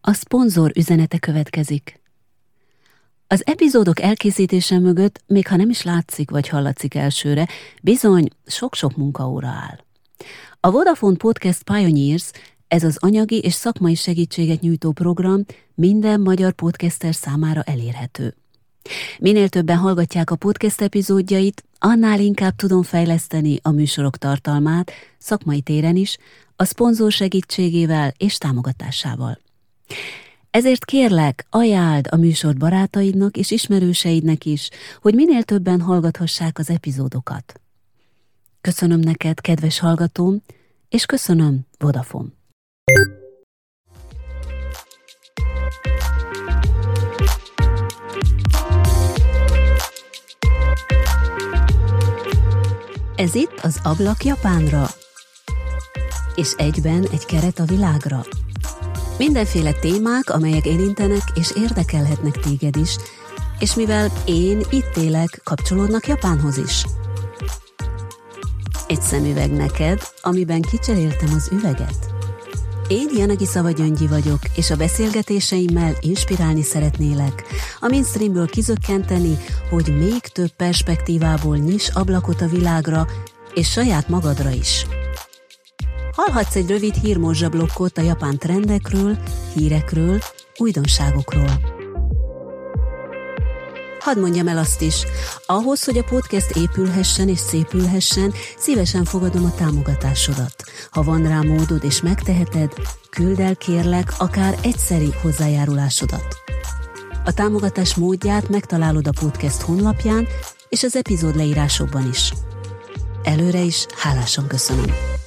A szponzor üzenete következik. Az epizódok elkészítése mögött, még ha nem is látszik vagy hallatszik elsőre, bizony sok-sok munkaóra áll. A Vodafone Podcast Pioneers ez az anyagi és szakmai segítséget nyújtó program minden magyar podcaster számára elérhető. Minél többen hallgatják a podcast epizódjait, annál inkább tudom fejleszteni a műsorok tartalmát, szakmai téren is, a szponzor segítségével és támogatásával. Ezért kérlek, ajánld a műsor barátaidnak és ismerőseidnek is, hogy minél többen hallgathassák az epizódokat. Köszönöm neked, kedves hallgatóm, és köszönöm, Vodafone. Ez itt az Ablak Japánra, és egyben egy keret a világra. Mindenféle témák, amelyek érintenek és érdekelhetnek téged is, és mivel én itt élek, kapcsolódnak Japánhoz is. Egy szemüveg neked, amiben kicseréltem az üveget. Én Janagi Szava Gyöngyi vagyok, és a beszélgetéseimmel inspirálni szeretnélek, a mainstreamből kizökkenteni, hogy még több perspektívából nyis ablakot a világra, és saját magadra is. Hallhatsz egy rövid hírmorzsablokkot a japán trendekről, hírekről, újdonságokról. Hadd mondjam el azt is, ahhoz, hogy a podcast épülhessen és szépülhessen, szívesen fogadom a támogatásodat. Ha van rá módod és megteheted, küld el kérlek akár egyszeri hozzájárulásodat. A támogatás módját megtalálod a podcast honlapján és az epizód leírásokban is. Előre is hálásan köszönöm.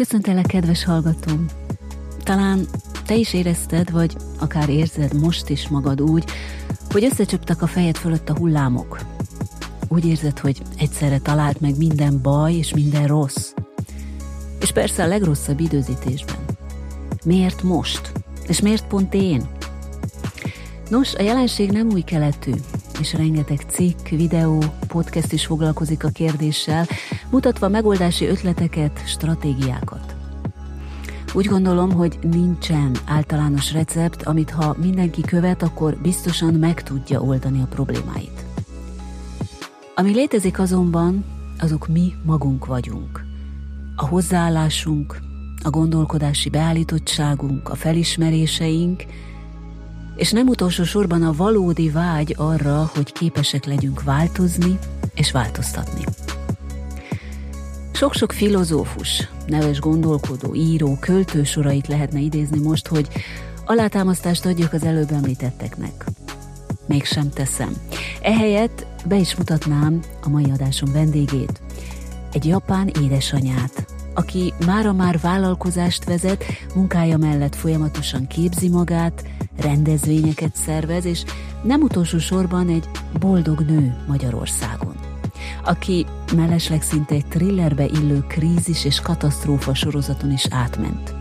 Köszöntelek, kedves hallgatóm! Talán te is érezted, vagy akár érzed most is magad úgy, hogy összecsöptek a fejed fölött a hullámok. Úgy érzed, hogy egyszerre talált meg minden baj és minden rossz. És persze a legrosszabb időzítésben. Miért most? És miért pont én? Nos, a jelenség nem új keletű, és rengeteg cikk, videó, podcast is foglalkozik a kérdéssel, mutatva megoldási ötleteket, stratégiákat. Úgy gondolom, hogy nincsen általános recept, amit ha mindenki követ, akkor biztosan meg tudja oldani a problémáit. Ami létezik azonban, azok mi magunk vagyunk. A hozzáállásunk, a gondolkodási beállítottságunk, a felismeréseink, és nem utolsó sorban a valódi vágy arra, hogy képesek legyünk változni és változtatni. Sok-sok filozófus, neves gondolkodó, író, költő sorait lehetne idézni most, hogy alátámasztást adjak az előbb említetteknek. Mégsem teszem. Ehelyett be is mutatnám a mai adásom vendégét. Egy japán édesanyát, aki mára már vállalkozást vezet, munkája mellett folyamatosan képzi magát, rendezvényeket szervez, és nem utolsó sorban egy boldog nő Magyarországon, aki mellesleg szinte egy thrillerbe illő krízis és katasztrófa sorozaton is átment.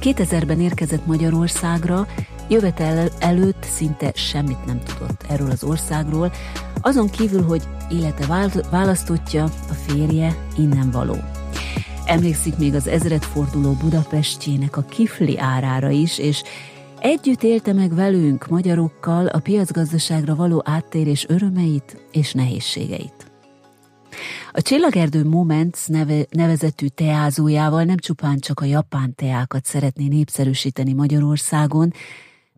2000-ben érkezett Magyarországra, jövetel előtt szinte semmit nem tudott erről az országról, azon kívül, hogy élete választotja, a férje innen való. Emlékszik még az ezredforduló Budapestjének a kifli árára is, és együtt élte meg velünk, magyarokkal a piacgazdaságra való áttérés örömeit és nehézségeit. A Csillagerdő Moments neve, nevezetű teázójával nem csupán csak a japán teákat szeretné népszerűsíteni Magyarországon,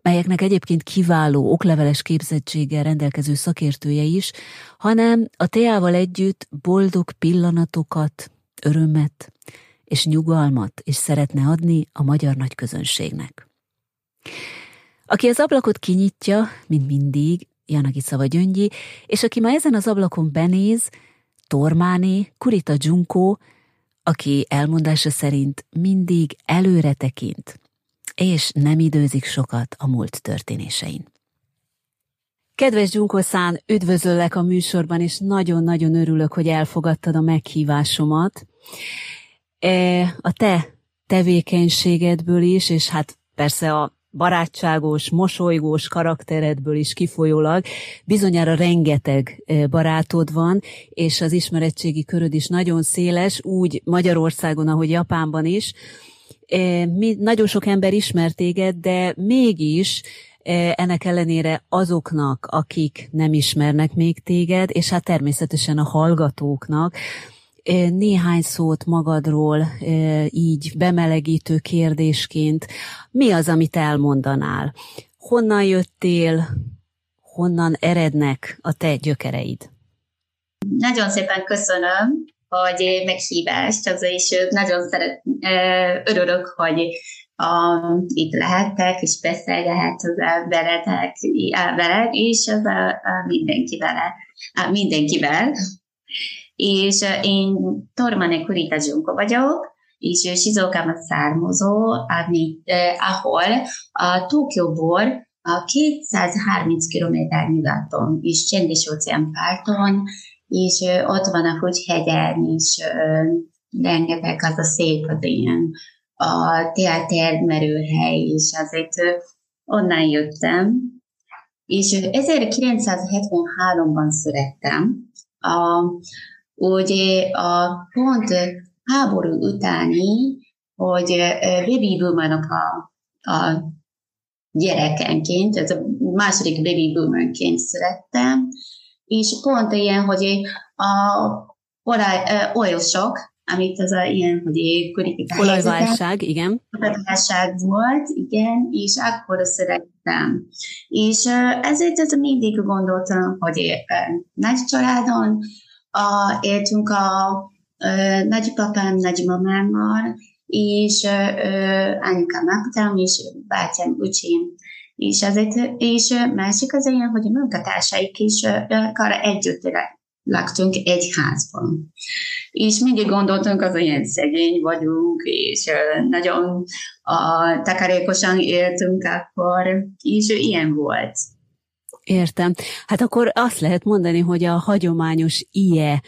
melyeknek egyébként kiváló okleveles képzettséggel rendelkező szakértője is, hanem a teával együtt boldog pillanatokat, örömet és nyugalmat is szeretne adni a magyar nagy közönségnek. Aki az ablakot kinyitja, mint mindig, Janagi Szava Gyöngyi, és aki ma ezen az ablakon benéz, Tormáni, Kurita Junko, aki elmondása szerint mindig előre tekint, és nem időzik sokat a múlt történésein. Kedves Gyunkoszán, üdvözöllek a műsorban, és nagyon-nagyon örülök, hogy elfogadtad a meghívásomat. E, a te tevékenységedből is, és hát persze a barátságos, mosolygós karakteredből is kifolyólag bizonyára rengeteg barátod van, és az ismeretségi köröd is nagyon széles, úgy Magyarországon, ahogy Japánban is. Mi, nagyon sok ember ismer téged, de mégis ennek ellenére azoknak, akik nem ismernek még téged, és hát természetesen a hallgatóknak, néhány szót magadról így bemelegítő kérdésként. Mi az, amit elmondanál? Honnan jöttél? Honnan erednek a te gyökereid? Nagyon szépen köszönöm, hogy meghívást, az is nagyon szeret, örülök, hogy a, itt lehettek, és beszélgehet veletek, veled, és az a, a mindenki vele, a mindenkivel. És én Tormane Kurita Junko vagyok, és Shizokában származó, ami, eh, ahol a Tokióból a 230 km nyugaton, és csendes óceán párton, és ott van a Hegyen, és uh, rengeteg az a szép, az ilyen a teáter merőhely, és azért onnan jöttem. És 1973-ban születtem. A, Ugye a pont háború utáni, hogy baby boomernak a, a gyerekenként, ez a második baby boomerként születtem, és pont ilyen, hogy a olyosok, amit az a ilyen, hogy kritika Olajválság, igen. Olajválság volt, igen, és akkor szerettem. És ezért ez mindig gondoltam, hogy nagy családon, a, éltünk a nagypapám, nagymamámmal, és anyukám, apukám, és bátyám, ucsim. És, azért, és másik az ilyen, hogy a munkatársaik is akar együtt laktunk egy házban. És mindig gondoltunk, az olyan szegény vagyunk, és nagyon a, takarékosan éltünk akkor, és ilyen volt. Értem. Hát akkor azt lehet mondani, hogy a hagyományos IE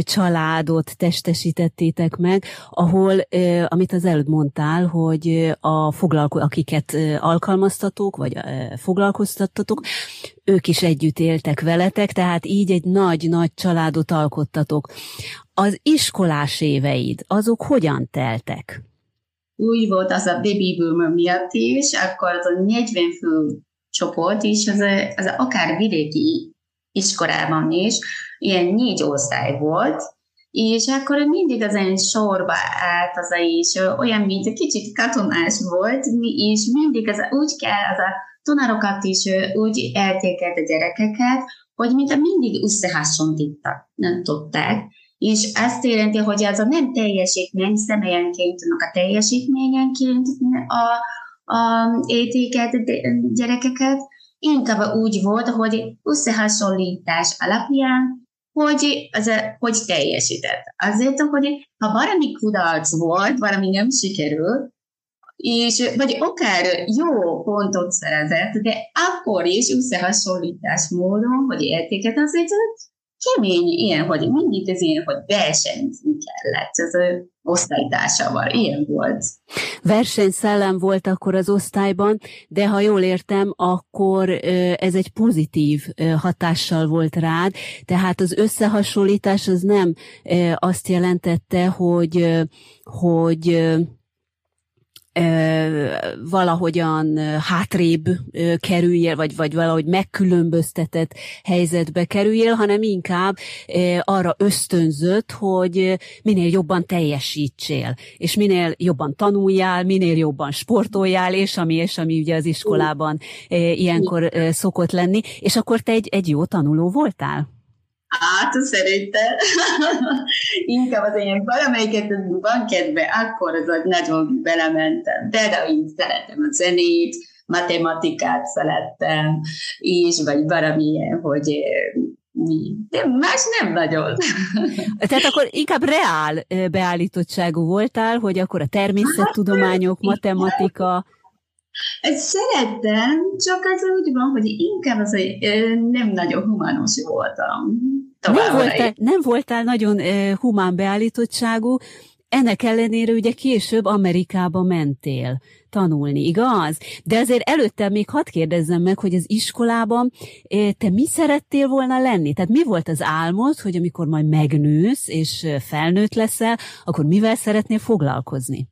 családot testesítettétek meg, ahol, amit az előbb mondtál, hogy a foglalko- akiket alkalmaztatók, vagy foglalkoztattatok, ők is együtt éltek veletek, tehát így egy nagy-nagy családot alkottatok. Az iskolás éveid, azok hogyan teltek? Úgy volt az a baby boomer miatt is, akkor az a 40 fő csoport, és az, az akár vidéki iskolában is ilyen négy osztály volt, és akkor mindig az egy sorba állt az is, olyan, mint egy kicsit katonás volt, és mindig az, úgy kell az a tanárokat is úgy eltékelt a gyerekeket, hogy mint a mindig összehasonlították, nem tudták. És azt jelenti, hogy az a nem teljesítmény személyenként, a teljesítményenként a, a értéket gyerekeket, inkább úgy volt, hogy összehasonlítás alapján, hogy, az hogy teljesített. Azért, hogy ha valami kudarc volt, valami nem sikerült, és, vagy akár jó pontot szerezett, de akkor is összehasonlítás módon, hogy értéket azért kemény ilyen, hogy mindig ez ilyen, hogy versenyezni kellett az osztálytársával. Ilyen volt. Versenyszellem volt akkor az osztályban, de ha jól értem, akkor ez egy pozitív hatással volt rád, tehát az összehasonlítás az nem azt jelentette, hogy, hogy valahogyan hátrébb kerüljél, vagy, vagy valahogy megkülönböztetett helyzetbe kerüljél, hanem inkább arra ösztönzött, hogy minél jobban teljesítsél, és minél jobban tanuljál, minél jobban sportoljál, és ami, és ami ugye az iskolában ilyenkor szokott lenni, és akkor te egy, egy jó tanuló voltál? Hát, szerintem inkább az ilyen valamelyiket van kedve, akkor az nagyon belementem. Például én szeretem a zenét, matematikát szerettem, és vagy valamilyen, hogy eh, mi. De más nem nagyon. Tehát akkor inkább reál eh, beállítottságú voltál, hogy akkor a természettudományok, hát, matematika, szerettem, csak az úgy van, hogy inkább az, hogy nem nagyon humános voltam. Nem voltál, nem voltál nagyon humán beállítottságú, ennek ellenére ugye később Amerikába mentél tanulni, igaz? De azért előtte még hadd kérdezzem meg, hogy az iskolában te mi szerettél volna lenni? Tehát mi volt az álmod, hogy amikor majd megnősz és felnőtt leszel, akkor mivel szeretnél foglalkozni?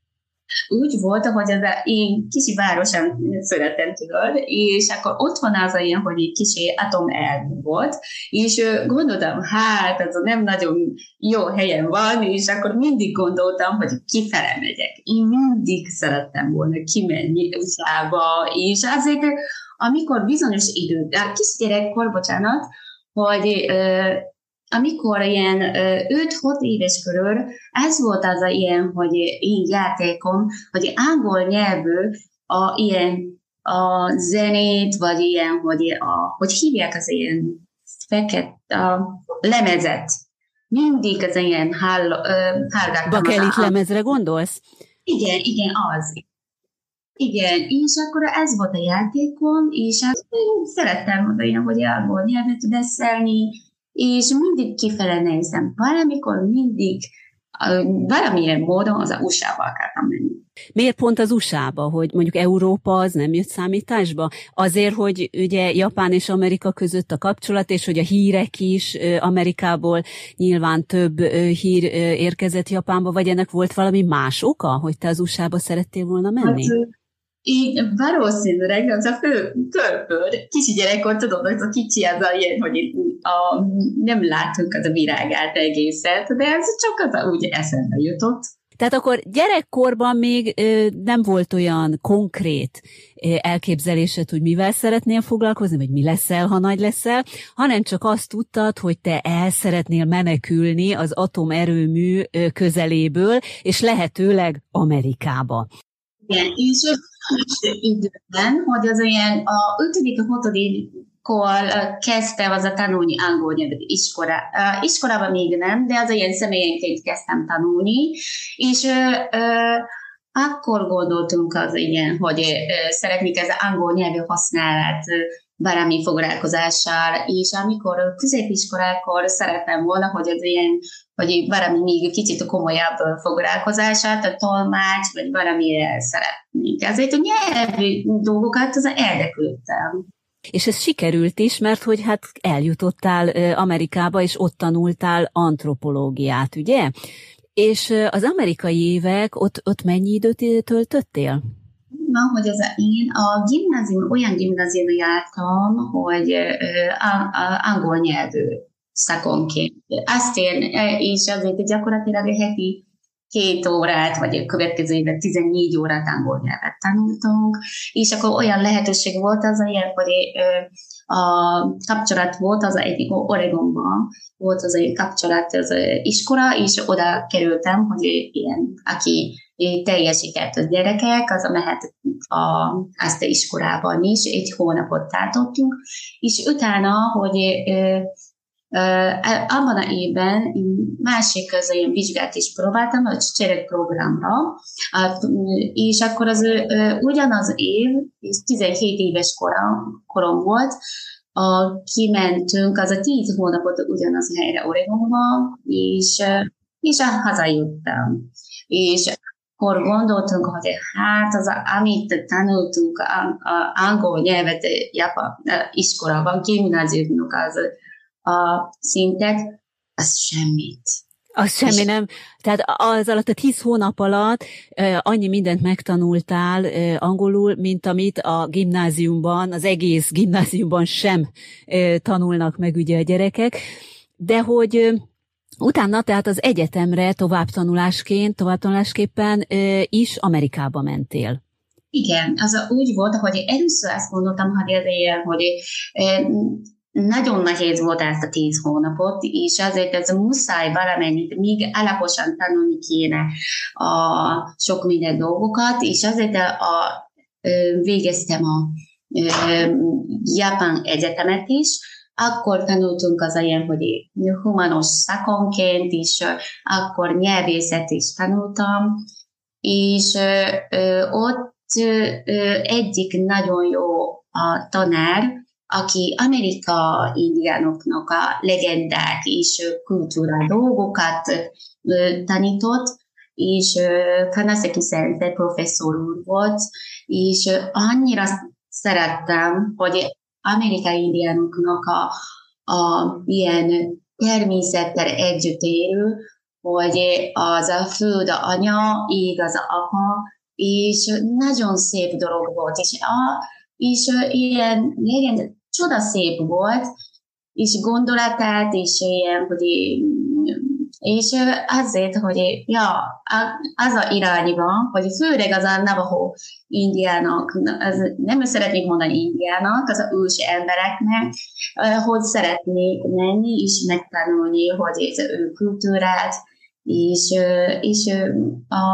Úgy volt, hogy az a, én kicsi városan születtem, tudod, és akkor ott van az ilyen, hogy egy kicsi atomelv volt, és gondoltam, hát ez nem nagyon jó helyen van, és akkor mindig gondoltam, hogy kifele megyek. Én mindig szerettem volna kimenni usa és azért amikor bizonyos idő, kis gyerekkor, bocsánat, hogy amikor ilyen 5-6 éves körül, ez volt az a ilyen, hogy én játékom, hogy angol nyelvű a ilyen a zenét, vagy ilyen, hogy, a, hogy hívják az ilyen feket, a lemezet. Mindig az ilyen hall, hallgattam. Bakelit lemezre gondolsz? Igen, igen, az. Igen, és akkor ez volt a játékom, és ezt szerettem olyan, hogy angol nyelvet beszélni, és mindig kifele nézem. Valamikor mindig valamilyen módon az USA-ba akartam menni. Miért pont az USA-ba, hogy mondjuk Európa az nem jött számításba? Azért, hogy ugye Japán és Amerika között a kapcsolat, és hogy a hírek is Amerikából nyilván több hír érkezett Japánba, vagy ennek volt valami más oka, hogy te az USA-ba szerettél volna menni? Hát, én valószínűleg az a fő körpör, kicsi gyerekkor tudod, hogy a kicsi az a ilyen, hogy a, nem látunk az a virágát egészet, de ez csak az a, úgy eszembe jutott. Tehát akkor gyerekkorban még ö, nem volt olyan konkrét ö, elképzelésed, hogy mivel szeretnél foglalkozni, vagy mi leszel, ha nagy leszel, hanem csak azt tudtad, hogy te el szeretnél menekülni az atomerőmű ö, közeléből, és lehetőleg Amerikába. Igen, és időben, hogy az olyan a 5. a 6 kor kezdtem az a tanulni angol nyelvet iskola. Iskolában még nem, de az olyan személyenként kezdtem tanulni, és akkor gondoltunk az ilyen, hogy szeretnék ez angol nyelvű használat valami foglalkozással, és amikor középiskolákor szerettem volna, hogy az ilyen, hogy valami még kicsit komolyabb foglalkozását, a tolmács, vagy valamire szeretnék. Ezért a nyelvi dolgokat az érdeklődtem. És ez sikerült is, mert hogy hát eljutottál Amerikába, és ott tanultál antropológiát, ugye? És az amerikai évek, ott, ott mennyi időt töltöttél? van, hogy az a, én a gimnázium, olyan gimnáziumban jártam, hogy angol nyelvű szakonként. Azt én, és azért gyakorlatilag heti két órát, vagy a következő évben 14 órát angol nyelvet tanultunk, és akkor olyan lehetőség volt az hogy a kapcsolat volt az egyik Oregonban, volt az egy kapcsolat az iskola, és oda kerültem, hogy ilyen, aki teljesített a gyerekek, az mehet a, azt a iskolában is, egy hónapot tartottunk, és utána, hogy abban a évben másik az ilyen vizsgát is próbáltam, hogy cserek programra, és akkor az ugyanaz év, 17 éves korom, korom volt, a, kimentünk, az a 10 hónapot ugyanaz a helyre Oregonba, és, és hazajuttam. És akkor gondoltunk, hogy hát az, amit tanultunk a, a angol nyelvet Japán iskolában, gimnáziumnak az a szintet, az semmit. Az semmi nem. Tehát az alatt a tíz hónap alatt annyi mindent megtanultál angolul, mint amit a gimnáziumban, az egész gimnáziumban sem tanulnak meg ugye a gyerekek. De hogy utána tehát az egyetemre továbbtanulásként, továbbtanulásképpen is Amerikába mentél. Igen, az úgy volt, hogy először azt gondoltam, hogy ilyen, hogy nagyon nehéz volt ezt a tíz hónapot, és azért ez muszáj valamennyit, még alaposan tanulni kéne a sok minden dolgokat, és azért a, a, végeztem a Japán Egyetemet is, akkor tanultunk az ilyen, hogy humanos szakonként is, akkor nyelvészet is tanultam, és ott egyik nagyon jó a tanár, aki Amerika indiánoknak a legendák és kultúra dolgokat tanított, és Kanaszeki Szente professzor úr volt, és annyira szerettem, hogy amerikai indiánoknak a, a ilyen természettel együtt élő, hogy az a föld anya, ég az apa, és nagyon szép dolog volt, és, a, és ilyen, igen, csoda szép volt, és gondolatát, és ilyen, hogy és azért, hogy ja, az a irányba, hogy főleg az a Navajo indiának, az nem szeretnék mondani indiának, az a ős embereknek, hogy szeretnék menni és megtanulni, hogy ez ő kultúrát, és, és a,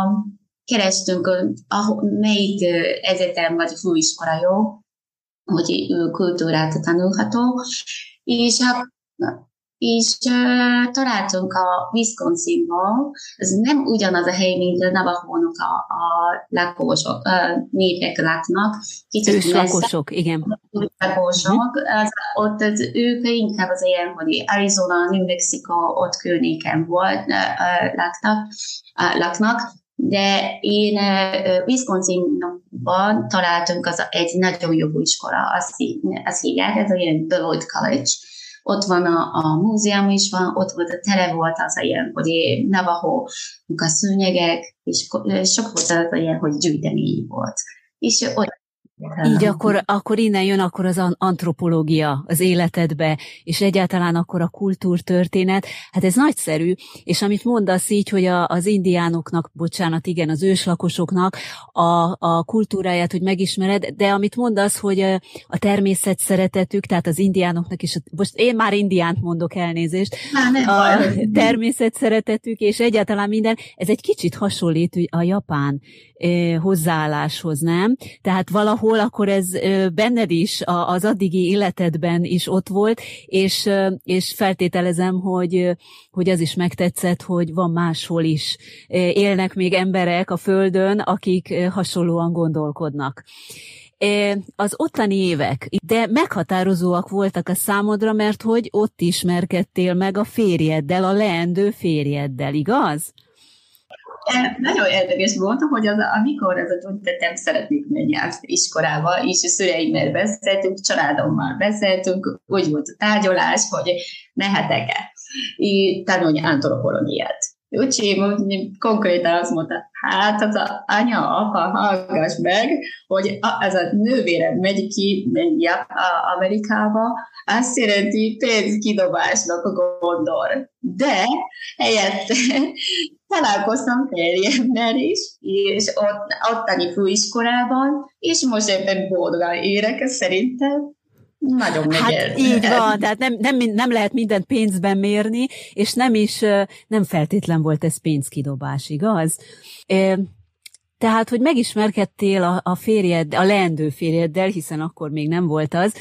kerestünk, a, melyik egyetem vagy főiskola jó, hogy kultúrát tanulható, és és uh, találtunk a Wisconsinban, ez nem ugyanaz a hely, mint a Navajo-nak a, a lakosok, uh, népek laknak. Kicsit lakosok, igen. Lakosok, az, ott az, ők inkább az ilyen, hogy Arizona, New Mexico, ott környéken volt, uh, laknak, de én Wisconsinban találtunk az egy nagyon jó iskola, azt, azt hívják, ez a ilyen Beloit College, ott van a, a múzeum is van, ott volt a tele volt az a ilyen, hogy Navajo, a szőnyegek, és sok volt az a ilyen, hogy gyűjtemény volt. És ott így akkor, akkor innen jön akkor az antropológia az életedbe, és egyáltalán akkor a kultúrtörténet. Hát ez nagyszerű, és amit mondasz így, hogy a, az indiánoknak, bocsánat, igen, az őslakosoknak a, a kultúráját, hogy megismered, de amit mondasz, hogy a természet szeretetük, tehát az indiánoknak is, most én már indiánt mondok elnézést, Há, a természet szeretetük, és egyáltalán minden, ez egy kicsit hasonlít a japán hozzáálláshoz, nem? Tehát valahol akkor ez benned is, az addigi életedben is ott volt, és, és feltételezem, hogy, hogy az is megtetszett, hogy van máshol is. Élnek még emberek a Földön, akik hasonlóan gondolkodnak az ottani évek, de meghatározóak voltak a számodra, mert hogy ott ismerkedtél meg a férjeddel, a leendő férjeddel, igaz? Nagyon érdekes volt, hogy az, amikor az a nem szeretnék menni át iskolába, és a szüleimmel beszéltünk, családommal beszéltünk, úgy volt a tárgyalás, hogy mehetek-e tanulni antropológiát. Úgyhogy konkrétan azt mondta, hát az a anya, apa, hallgass meg, hogy ez a nővérem megy ki, megy Amerikába, azt jelenti pénzkidobásnak a gondol. De helyette találkoztam férjemmel is, és ott, ottani főiskolában, és most ebben boldogan érek, szerintem nagyon hát így van, tehát nem, nem, nem lehet mindent pénzben mérni, és nem is, nem feltétlen volt ez pénzkidobás, igaz? Tehát, hogy megismerkedtél a, a férjed, a leendő férjeddel, hiszen akkor még nem volt az,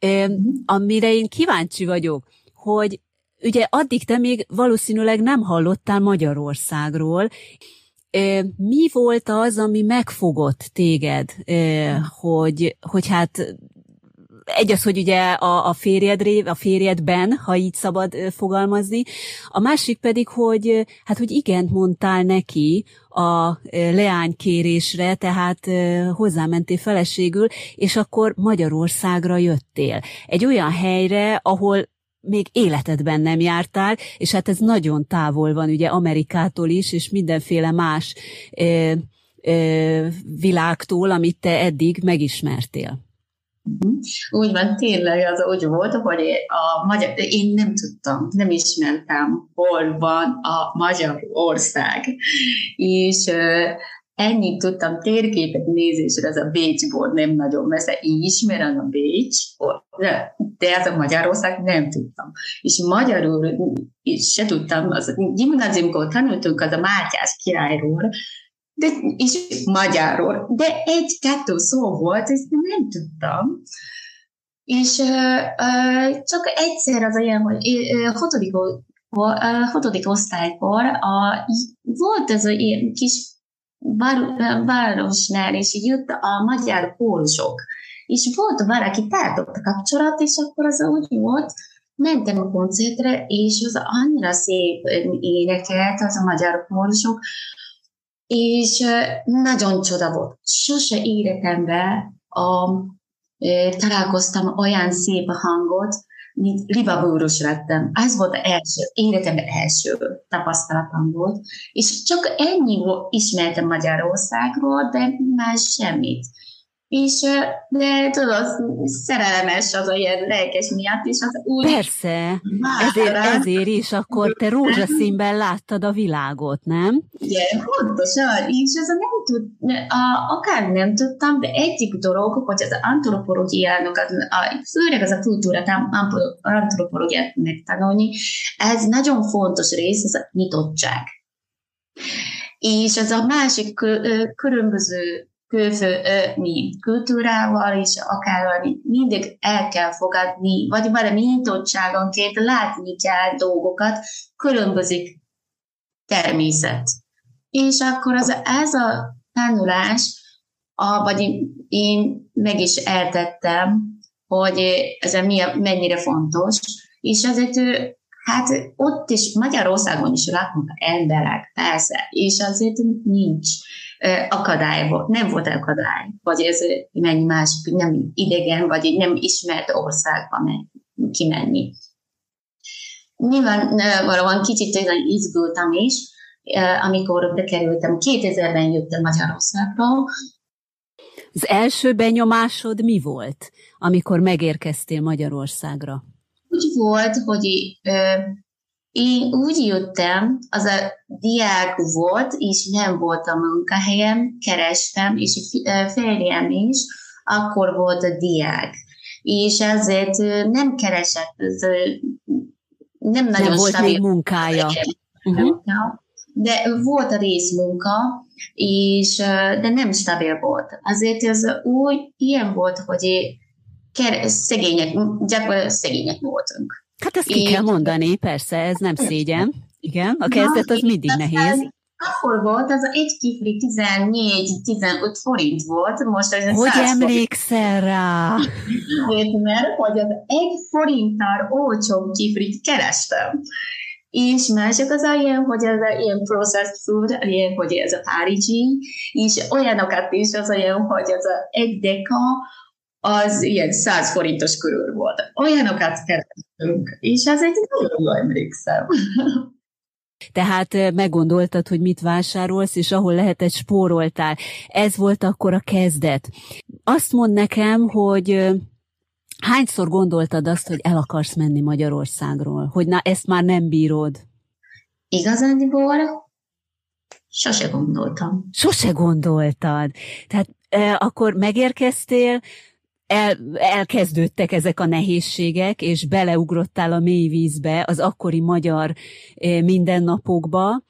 mhm. amire én kíváncsi vagyok, hogy ugye addig te még valószínűleg nem hallottál Magyarországról, mi volt az, ami megfogott téged, hogy, hogy hát egy az, hogy ugye a, a férjedré, a férjedben, ha így szabad fogalmazni, a másik pedig, hogy hát, hogy igent mondtál neki a leánykérésre, tehát hozzámentél feleségül, és akkor Magyarországra jöttél. Egy olyan helyre, ahol még életedben nem jártál, és hát ez nagyon távol van ugye Amerikától is, és mindenféle más ö, ö, világtól, amit te eddig megismertél. Mhm. Úgy van, tényleg az úgy volt, hogy a magyar, én nem tudtam, nem ismertem, hol van a magyar ország. És ennyit tudtam térképet nézésre, az a Bécsból nem nagyon messze, így ismerem a Bécs, de ez a Magyarország nem tudtam. És magyarul is se tudtam, az gimnáziumkor tanultunk az a Mátyás királyról, de, és magyarul, de egy-kettő szó volt, ezt nem tudtam. És uh, uh, csak egyszer az olyan, hogy uh, hatodik, uh, hatodik osztálykor a, volt ez a ilyen kis városnál, és jött a magyar kórusok. És volt valaki tartott kapcsolat, és akkor az úgy volt, mentem a koncertre, és az annyira szép énekelt az a magyar korsok, és nagyon csoda volt. Sose életemben a, találkoztam olyan szép hangot, mint libabőrös lettem. Ez volt az első, életemben első tapasztalatom volt, és csak ennyi ismertem Magyarországról, de más semmit. És de tudod, szerelmes az olyan lelkes miatt, és az úgy... Persze, ezért, ezért is akkor te rózsaszínben láttad a világot, nem? Igen, pontosan, és az nem tud, a, akár nem tudtam, de egyik dolog, hogy az antropológiának, a, főleg az a kultúrát, antropológiát megtanulni, ez nagyon fontos rész, az a nyitottság. És az a másik különböző külföldi kultúrával és akár mindig el kell fogadni, vagy valami nyitottságonként látni kell dolgokat, különbözik természet. És akkor az, ez a tanulás, a, vagy én, meg is eltettem, hogy ez a mennyire fontos, és azért hát ott is Magyarországon is laknak emberek, persze, és azért nincs akadály volt, nem volt akadály, vagy ez mennyi másik, nem idegen, vagy nem ismert országba kimenni. Nyilván valóban kicsit izgultam is, amikor bekerültem, 2000-ben jöttem Magyarországra. Az első benyomásod mi volt, amikor megérkeztél Magyarországra? Úgy volt, hogy én úgy jöttem, az a diák volt, és nem volt a munkahelyem, kerestem, és férjem is, akkor volt a diák. És ezért nem keresett, nem nagyon nem volt még munkája. Uh-huh. De volt a részmunka, és, de nem stabil volt. Azért ez úgy ilyen volt, hogy szegények, gyakorlatilag szegények voltunk. Hát ezt ki kell mondani, persze, ez nem szégyen. Igen, a kezdet az mindig nehéz. Akkor volt, az egy kifli 14-15 forint volt, most ez Hogy emlékszel rá? mert hogy az egy forinttal olcsóbb kiflit kerestem. És mások az olyan, hogy ez a ilyen processed food, ilyen, hogy ez a párizsi, és olyanokat is az olyan, hogy ez a egy deka, az ilyen 100 forintos körül volt. Olyanokat kerestünk, és ez egy nagyon jól emlékszem. Tehát meggondoltad, hogy mit vásárolsz, és ahol lehetett spóroltál. Ez volt akkor a kezdet. Azt mond nekem, hogy hányszor gondoltad azt, hogy el akarsz menni Magyarországról? Hogy na, ezt már nem bírod? Igazándiból sose gondoltam. Sose gondoltad. Tehát e, akkor megérkeztél, el, elkezdődtek ezek a nehézségek, és beleugrottál a mély vízbe, az akkori magyar eh, mindennapokba,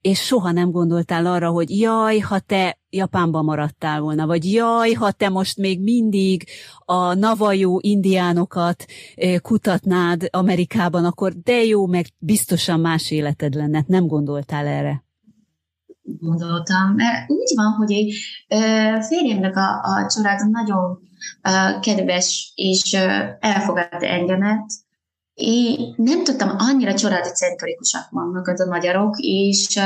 és soha nem gondoltál arra, hogy jaj, ha te Japánban maradtál volna, vagy jaj, ha te most még mindig a navajó indiánokat eh, kutatnád Amerikában, akkor de jó, meg biztosan más életed lenne. Nem gondoltál erre? Gondoltam, mert úgy van, hogy egy férjemnek a, a család nagyon kedves és elfogadta engemet. Én nem tudtam, annyira családi-centrikusak vannak az a magyarok, és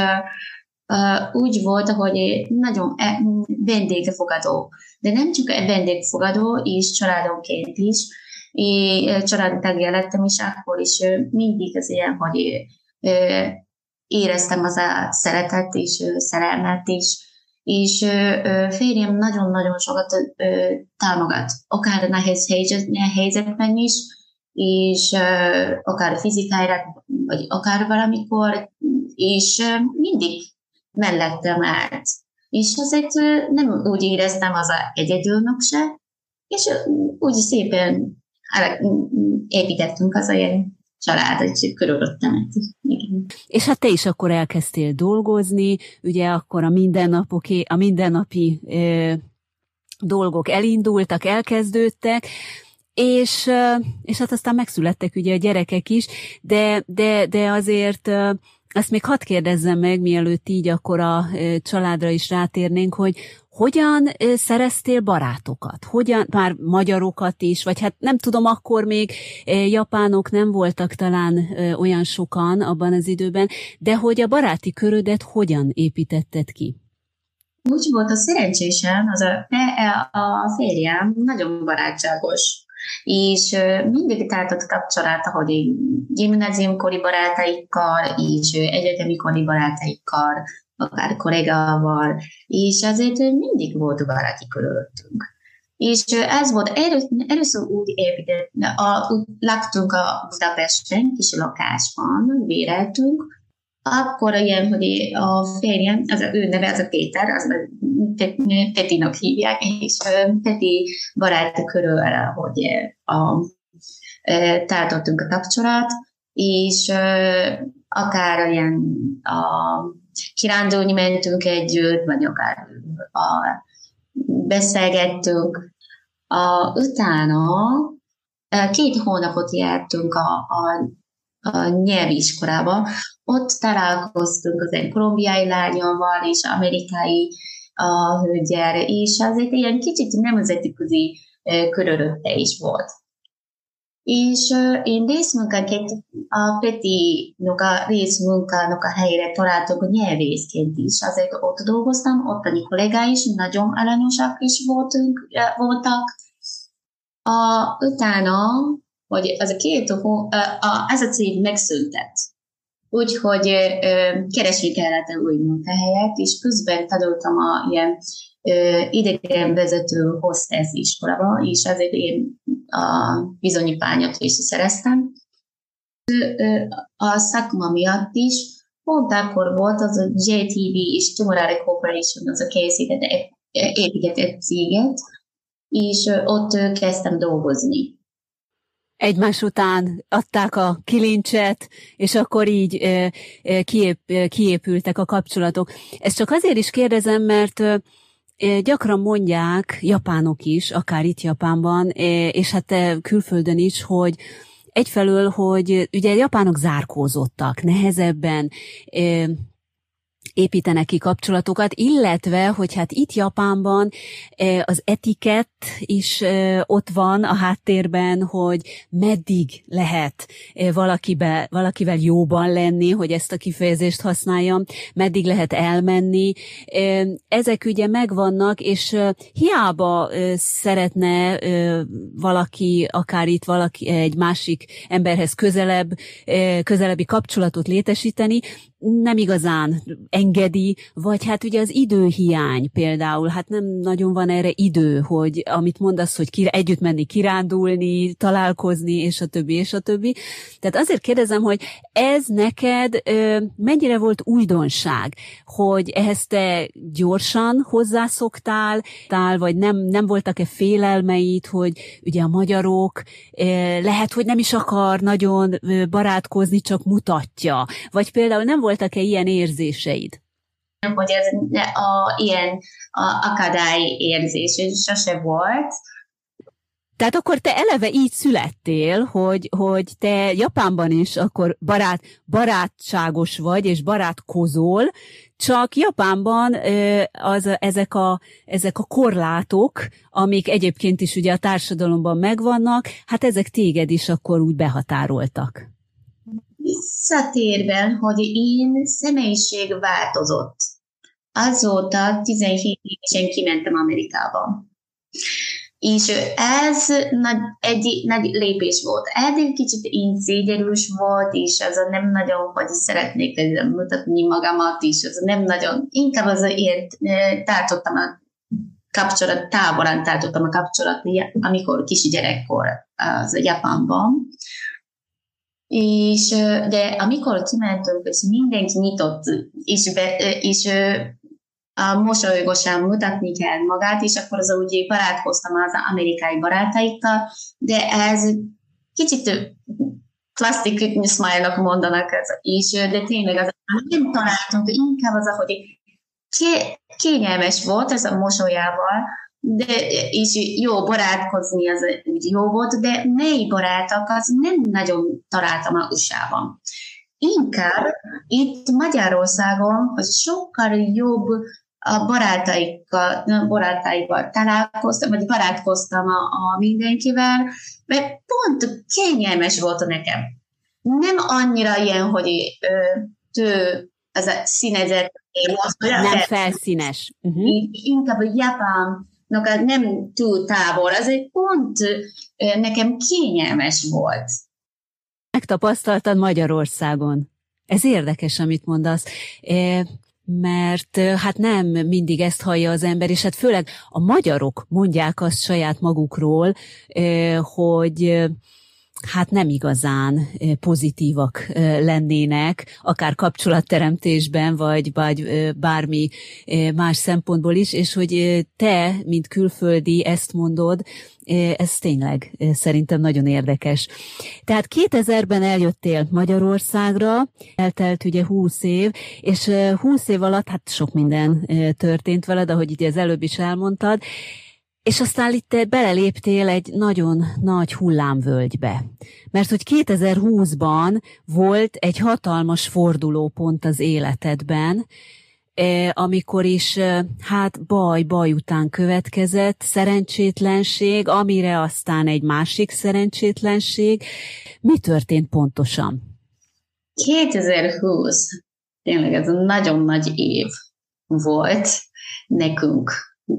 úgy volt, hogy nagyon e, vendégfogadó. De nem csak vendégfogadó, és családonként is. Én családi tagja lettem, és akkor is mindig az ilyen, hogy éreztem az a szeretet és szerelmet is és férjem nagyon-nagyon sokat támogat, akár nehéz helyzetben is, és akár fizikára, vagy akár valamikor, és mindig mellettem állt. És azért nem úgy éreztem az egyedülnök se, és úgy szépen építettünk az olyan család, egy körülöttem. Igen. És hát te is akkor elkezdtél dolgozni, ugye akkor a mindennapoké, a mindennapi ö, dolgok elindultak, elkezdődtek, és, és hát aztán megszülettek ugye a gyerekek is, de, de, de azért ezt még hadd kérdezzem meg, mielőtt így akkor a családra is rátérnénk, hogy Hogyan szereztél barátokat? Hogyan, már magyarokat is, vagy hát nem tudom, akkor még japánok nem voltak talán olyan sokan abban az időben, de hogy a baráti körödet hogyan építetted ki? Úgy volt a szerencsésem, az a, a férjem nagyon barátságos, és mindig tartott kapcsolat, ahogy gimnáziumkori barátaikkal, és egyetemi barátaikkal, akár kollégával, és azért mindig volt baráti körülöttünk. És ez volt, először úgy épített, a, laktunk a Budapesten, kis lakásban, véreltünk, akkor ilyen, hogy a férjem, az ő neve az a Péter, az a Petinak hívják, és Peti barát körül, hogy a, tartottunk a kapcsolat, és akár ilyen a kirándulni mentünk együtt, vagy akár a, beszélgettünk. A, utána két hónapot jártunk a, a, a nyelviskolába, ott találkoztunk az egy kolumbiai lányommal és amerikai a hölgyel, és egy ilyen kicsit nemzetközi körülötte is volt. És én részmunkaként a Peti-nak a részmunkának a helyére találtuk nyelvészként is. Azért ott dolgoztam, ottani kollégái is nagyon aranyosak is voltunk, voltak. A, utána, hogy az a két hó, a, ez a cég megszűntett. Úgyhogy keresni kellett új munkahelyet, és közben tanultam a ilyen idegenvezető hostess iskolaba, és ezért én a bizonyítványot is szereztem. A szakma miatt is, pont akkor volt az a JTV és Tomorrow Corporation, az a készített, épített céget, és ott kezdtem dolgozni egymás után adták a kilincset, és akkor így kiép, kiépültek a kapcsolatok. Ezt csak azért is kérdezem, mert gyakran mondják, japánok is, akár itt Japánban, és hát külföldön is, hogy egyfelől, hogy ugye japánok zárkózottak, nehezebben építenek ki kapcsolatokat, illetve, hogy hát itt Japánban az etikett is ott van a háttérben, hogy meddig lehet valakibe, valakivel jóban lenni, hogy ezt a kifejezést használjam, meddig lehet elmenni. Ezek ugye megvannak, és hiába szeretne valaki, akár itt valaki egy másik emberhez közelebb, közelebbi kapcsolatot létesíteni, nem igazán engedi, vagy hát ugye az időhiány például, hát nem nagyon van erre idő, hogy amit mondasz, hogy kire, együtt menni kirándulni, találkozni, és a többi, és a többi. Tehát azért kérdezem, hogy ez neked ö, mennyire volt újdonság, hogy ehhez te gyorsan hozzászoktál, tál, vagy nem, nem voltak-e félelmeid, hogy ugye a magyarok ö, lehet, hogy nem is akar nagyon barátkozni, csak mutatja, vagy például nem voltak-e ilyen érzéseid? hogy ez a, ilyen a akadály érzés sose volt. Tehát akkor te eleve így születtél, hogy, hogy te Japánban is akkor barát, barátságos vagy, és barátkozol, csak Japánban az, ezek, a, ezek a korlátok, amik egyébként is ugye a társadalomban megvannak, hát ezek téged is akkor úgy behatároltak. Visszatérve, hogy én személyiség változott azóta 17 évesen kimentem Amerikába. És ez nagy, egy nagy lépés volt. Eddig kicsit én szégyenős volt, és az a nem nagyon, hogy szeretnék mutatni magamat, és az nem nagyon, inkább az ilyen tartottam a kapcsolat, táborán tartottam a kapcsolat, amikor kis gyerekkor az Japánban. És, de amikor kimentünk, és mindenki nyitott, és, be, és a mosolyogosan mutatni kell magát, és akkor az úgy barátkoztam az amerikai barátaikkal, de ez kicsit plastic smile-nak mondanak ez is, de tényleg az nem találtunk, inkább az, hogy kényelmes volt ez a mosolyával, de, és jó barátkozni az úgy jó volt, de mely barátok az nem nagyon találtam a USA-ban. Inkább itt Magyarországon az sokkal jobb a barátaikkal, barátaikkal találkoztam, vagy barátkoztam a, a mindenkivel, mert pont kényelmes volt nekem. Nem annyira ilyen, hogy tő, az a színezet, nem felszínes. Uh-huh. Inkább a japánnak nem túl távol, az egy pont nekem kényelmes volt. Megtapasztaltad Magyarországon. Ez érdekes, amit mondasz mert hát nem mindig ezt hallja az ember, és hát főleg a magyarok mondják azt saját magukról, hogy hát nem igazán pozitívak lennének, akár kapcsolatteremtésben, vagy, vagy bármi más szempontból is, és hogy te, mint külföldi, ezt mondod, ez tényleg szerintem nagyon érdekes. Tehát 2000-ben eljöttél Magyarországra, eltelt ugye 20 év, és 20 év alatt hát sok minden történt veled, ahogy itt az előbb is elmondtad, és aztán itt te beleléptél egy nagyon nagy hullámvölgybe. Mert hogy 2020-ban volt egy hatalmas fordulópont az életedben, eh, amikor is eh, hát baj, baj után következett, szerencsétlenség, amire aztán egy másik szerencsétlenség. Mi történt pontosan? 2020 tényleg ez nagyon nagy év volt nekünk,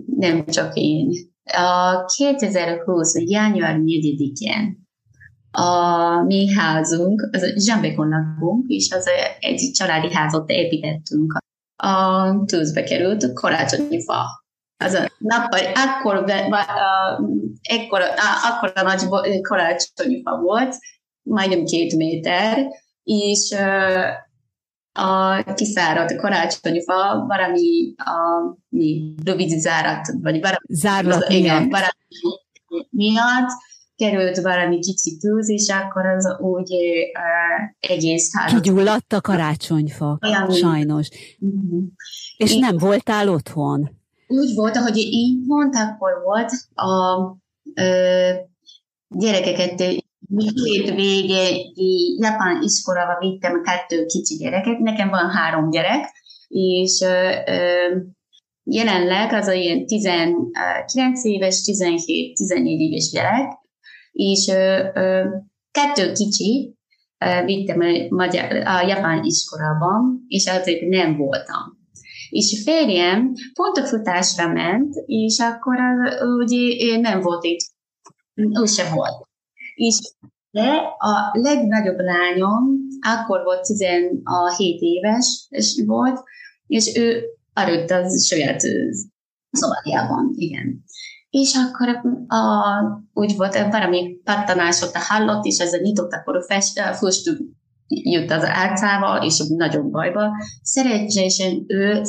nem csak én, a 2020. január 4-én a mi házunk, az Zsambekon lakunk, és az egy családi házat építettünk. A tűzbe került karácsonyi fa. Az a nappal, akkor, ekkor, akkor a nagy karácsonyi fa volt, majdnem két méter, és a kiszáradt karácsonyi fa valami a, mi, rövid zárat, vagy valami, Zárlat az, igen, valami miatt került valami kicsi tűz, és akkor az úgy uh, egész házat. Kigyulladt a karácsonyfa, Olyan, sajnos. Uh-huh. És én, nem voltál otthon? Úgy volt, hogy én pont akkor volt a uh, gyerekeket hétvégi japán iskolába vittem kettő kicsi gyereket, nekem van három gyerek, és ö, ö, jelenleg az a ilyen 19 éves, 17-14 éves gyerek, és ö, ö, kettő kicsi ö, vittem a, magyar, a japán iskolában, és azért nem voltam. És férjem pont a futásra ment, és akkor az, ugye nem volt itt, ő se volt. És de a legnagyobb lányom akkor volt 17 éves és volt, és ő aludt az saját szobájában, igen. És akkor a, úgy volt, valami pattanásot hallott, és ezzel nyitott, akkor a füstük jött az álcával, és nagyon bajba. Szerencsésen ő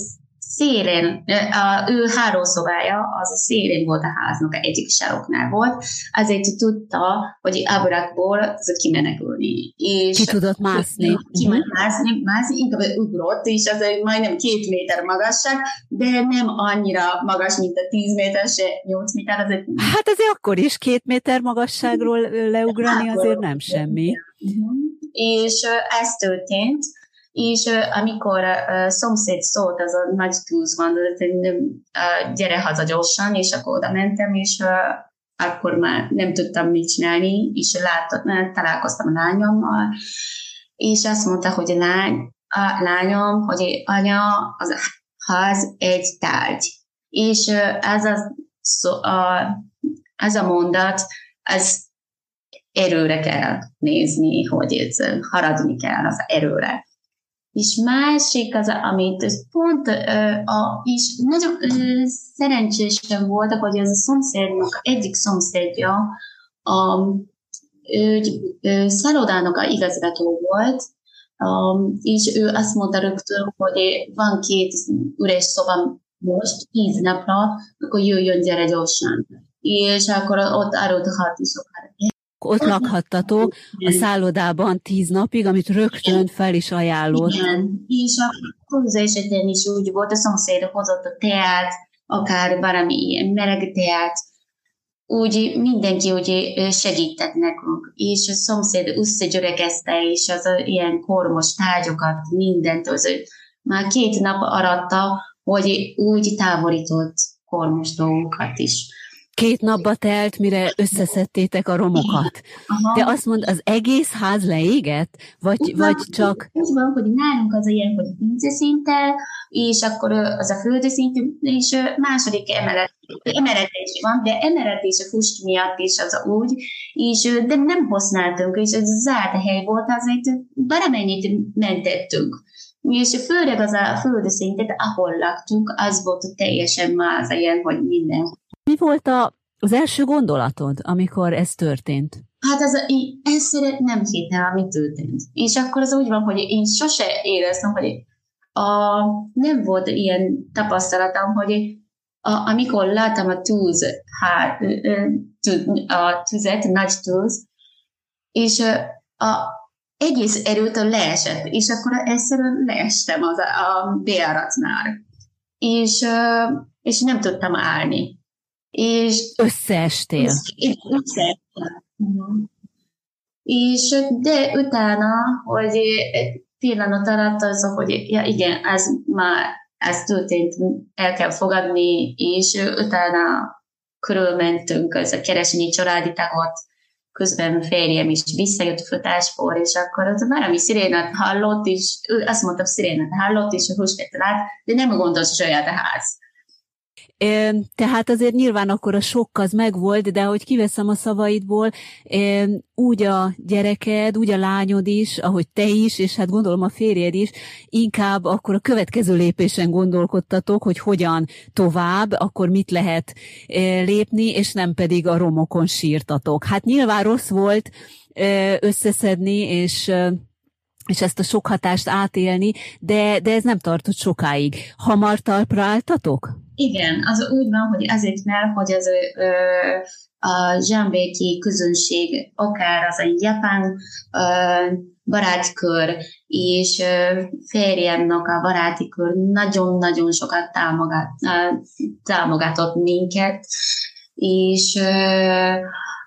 szélén, a, ő hálószobája az a szélén volt a háznak, egyik saroknál volt, azért tudta, hogy ábrákból kimenekülni. És ki tudott mászni. Ki uh-huh. mászni, mászni, inkább ugrott, és az egy majdnem két méter magasság, de nem annyira magas, mint a tíz méter, se nyolc méter. Azért... Hát azért akkor is két méter magasságról leugrani azért nem semmi. Uh-huh. És ez történt, és amikor uh, szomszéd szólt, az a nagy tűz van, gyere haza gyorsan, és akkor oda mentem, és akkor már nem tudtam mit csinálni, és látott, találkoztam a lányommal, és azt mondta, hogy a, lány, a lányom, hogy anya, az a ház egy tárgy. És ez a, a, ez a mondat, ez erőre kell nézni, hogy ez haradni kell az erőre. És másik az, amit pont a, és nagyon szerencsésen voltak, hogy az a szomszédnak, egyik szomszédja a, ő, szállodának a igazgató volt, um, és ő azt mondta rögtön, hogy van két üres szoba most, tíz napra, akkor jöjjön, gyere gyorsan. És akkor ott árulhat is ott lakhattatok a szállodában tíz napig, amit rögtön fel is ajánlott. Igen, és a hozzá esetén is úgy volt, a szomszéd hozott a teát, akár valami ilyen meleg teát, úgy mindenki úgy segített nekünk, és a szomszéd összegyörekezte, és az ilyen kormos tárgyokat, mindent, az, már két nap aratta, hogy úgy távolított kormos dolgokat is. Két napba telt, mire összeszedtétek a romokat. De azt mond, az egész ház leégett? Vagy, úgy vagy van, csak... Úgy van, hogy nálunk az ilyen, hogy szinttel, és akkor az a földi szintű, és második emelet, emeletés van, de emeletés a fust miatt is az úgy, és de nem használtunk, és ez zárt hely volt, azért valamennyit mentettünk. És főleg az a földi szintet, ahol laktunk, az volt teljesen más, ilyen, hogy minden mi volt a, az első gondolatod, amikor ez történt? Hát ez, én ezt nem hittem, ami történt. És akkor az úgy van, hogy én sose éreztem, hogy a, nem volt ilyen tapasztalatom, hogy a, amikor láttam a tűz, hát, a tüzet, nagy tűz, és a, egész erőtől leesett, és akkor egyszerűen leestem az a, a bejáratnál. És, és nem tudtam állni. És összeestél. Összeestél. Uh-huh. És de utána, hogy pillanat alatt az, hogy ja igen, ez már ez történt, el kell fogadni, és utána körülmentünk az a keresni családi tagot, közben férjem is visszajött futáskor, és akkor az valami szirénát hallott, és ő azt mondta, szirénát hallott, és a húsvét lát, de nem gondolt saját a ház. Tehát azért nyilván akkor a sok az megvolt, de hogy kiveszem a szavaidból, úgy a gyereked, úgy a lányod is, ahogy te is, és hát gondolom a férjed is, inkább akkor a következő lépésen gondolkodtatok, hogy hogyan tovább, akkor mit lehet lépni, és nem pedig a romokon sírtatok. Hát nyilván rossz volt összeszedni, és és ezt a sok hatást átélni, de, de ez nem tartott sokáig. Hamar talpra álltatok? Igen, az úgy van, hogy azért mert, hogy az ö, a zsámbéki közönség, akár az a japán ö, barátkör és férjemnek a baráti kör nagyon-nagyon sokat támogat, támogatott minket, és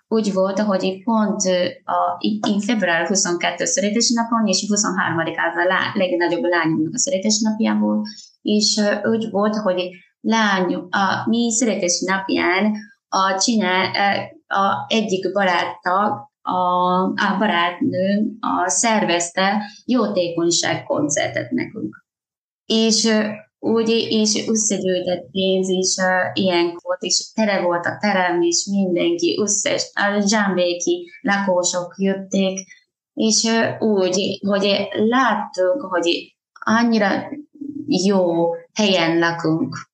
úgy volt, hogy pont a, én február 22 születésnapon, és 23-án a legnagyobb lányomnak a születésnapján volt, és úgy volt, hogy lány, a mi születésnapján a csinál, a egyik baráttag, a, a barátnő a szervezte jótékonyság koncertet nekünk. És úgy, és összegyűjtett pénz is uh, ilyenkor, és tele volt a terem, és mindenki, összes, a zsámbéki lakósok jöttek, és úgy, hogy láttuk, hogy annyira jó helyen lakunk.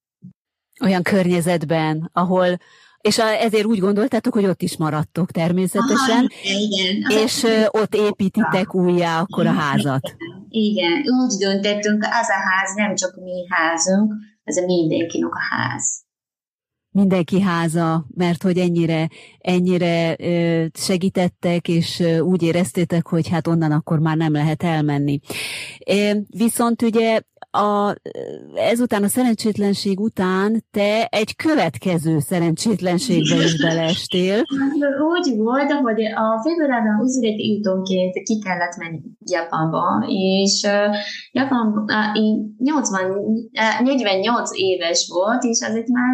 Olyan környezetben, ahol és ezért úgy gondoltátok, hogy ott is maradtok természetesen, Aha, igen. és ott építitek újjá akkor a házat. Igen, úgy döntöttünk, az a ház nem csak mi házunk, ez a mindenkinek a ház mindenki háza, mert hogy ennyire, ennyire segítettek, és úgy éreztétek, hogy hát onnan akkor már nem lehet elmenni. Viszont ugye a, ezután a szerencsétlenség után te egy következő szerencsétlenségbe is beleestél. Úgy volt, hogy a februárban 25 útonként ki kellett menni Japánba, és Japán, uh, 80, uh, 48 éves volt, és azért már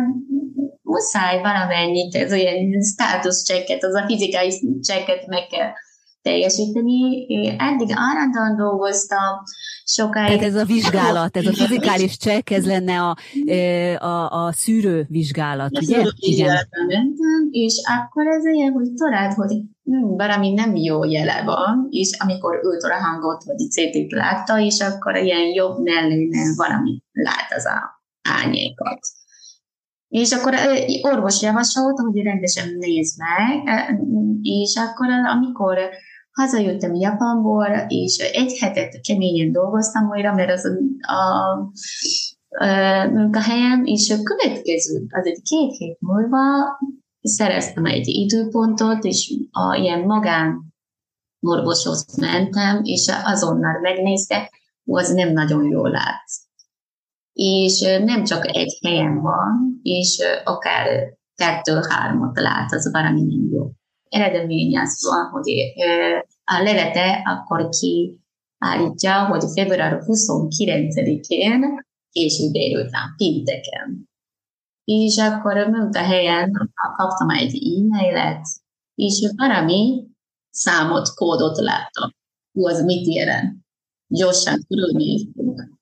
muszáj valamennyit, ez olyan status checket, az a fizikai checket meg kell teljesíteni. Én eddig állandóan dolgoztam, sokáig. Tehát ez a vizsgálat, ez a fizikális csekk, ez lenne a, a, a szűrő vizsgálat, a ugye? Igen. és akkor ez ilyen, hogy talán, hogy hm, valami nem jó jele van, és amikor őt a hangot, vagy CT látta, és akkor ilyen jobb mellőnél valami lát az a ányékat. És akkor orvos javasolta, hogy rendesen nézd meg, és akkor amikor Hazajöttem Japánból, és egy hetet keményen dolgoztam újra, mert az a, a, munkahelyem, és a következő, egy két hét múlva szereztem egy időpontot, és a ilyen magán orvoshoz mentem, és azonnal megnézte, az nem nagyon jól lát. És nem csak egy helyen van, és akár kettő-hármat lát, az valami nem jó eredmény az van, hogy a levete akkor ki állítja, hogy február 29-én késő délután, pinteken. És akkor a munkahelyen kaptam egy e-mailet, és valami számot, kódot láttam. Hú, az mit jelent? Gyorsan körülnéztünk.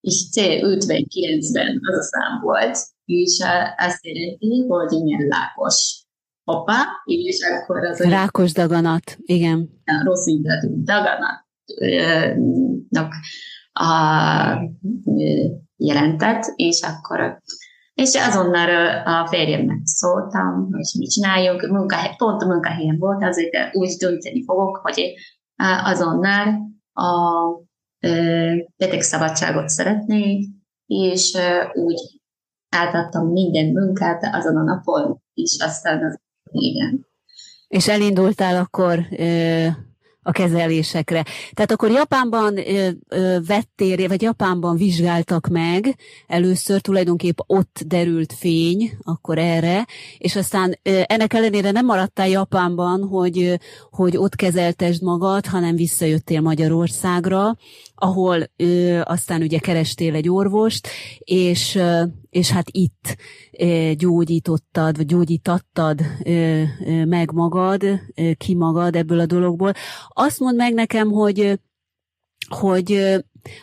És C59-ben az a szám volt, és azt jelenti, hogy milyen lákos. Hoppá, és akkor az... Rákos daganat, igen. Rossz indulatú daganatnak a, jelentett, és akkor és azonnal a férjemnek szóltam, hogy mit csináljunk, munkahely, pont a munkahelyen volt, azért úgy dönteni fogok, hogy azonnal a betegszabadságot szeretnék, és úgy átadtam minden munkát azon a napon, és aztán az igen. És elindultál akkor a kezelésekre. Tehát akkor Japánban ö, ö, vettél, vagy Japánban vizsgáltak meg, először tulajdonképp ott derült fény, akkor erre, és aztán ö, ennek ellenére nem maradtál Japánban, hogy, hogy ott kezeltesd magad, hanem visszajöttél Magyarországra, ahol ö, aztán ugye kerestél egy orvost, és, ö, és hát itt ö, gyógyítottad, vagy gyógyítattad ö, ö, meg magad, ö, ki magad ebből a dologból. Azt mondd meg nekem, hogy, hogy ö,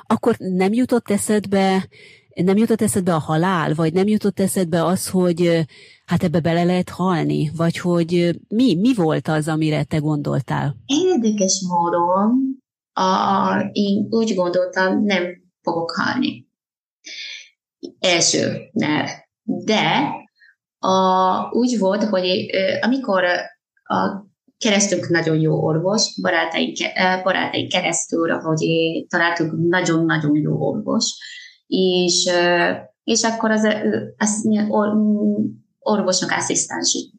akkor nem jutott eszedbe, nem jutott eszedbe a halál, vagy nem jutott eszedbe az, hogy hát ebbe bele lehet halni, vagy hogy mi, mi volt az, amire te gondoltál? Érdekes módon a, én úgy gondoltam, nem fogok halni. Első nem. De a, úgy volt, hogy amikor a keresztünk nagyon jó orvos, barátaink, barátaink keresztül, hogy találtunk nagyon-nagyon jó orvos, és, és akkor az, az or, orvosnak asszisztens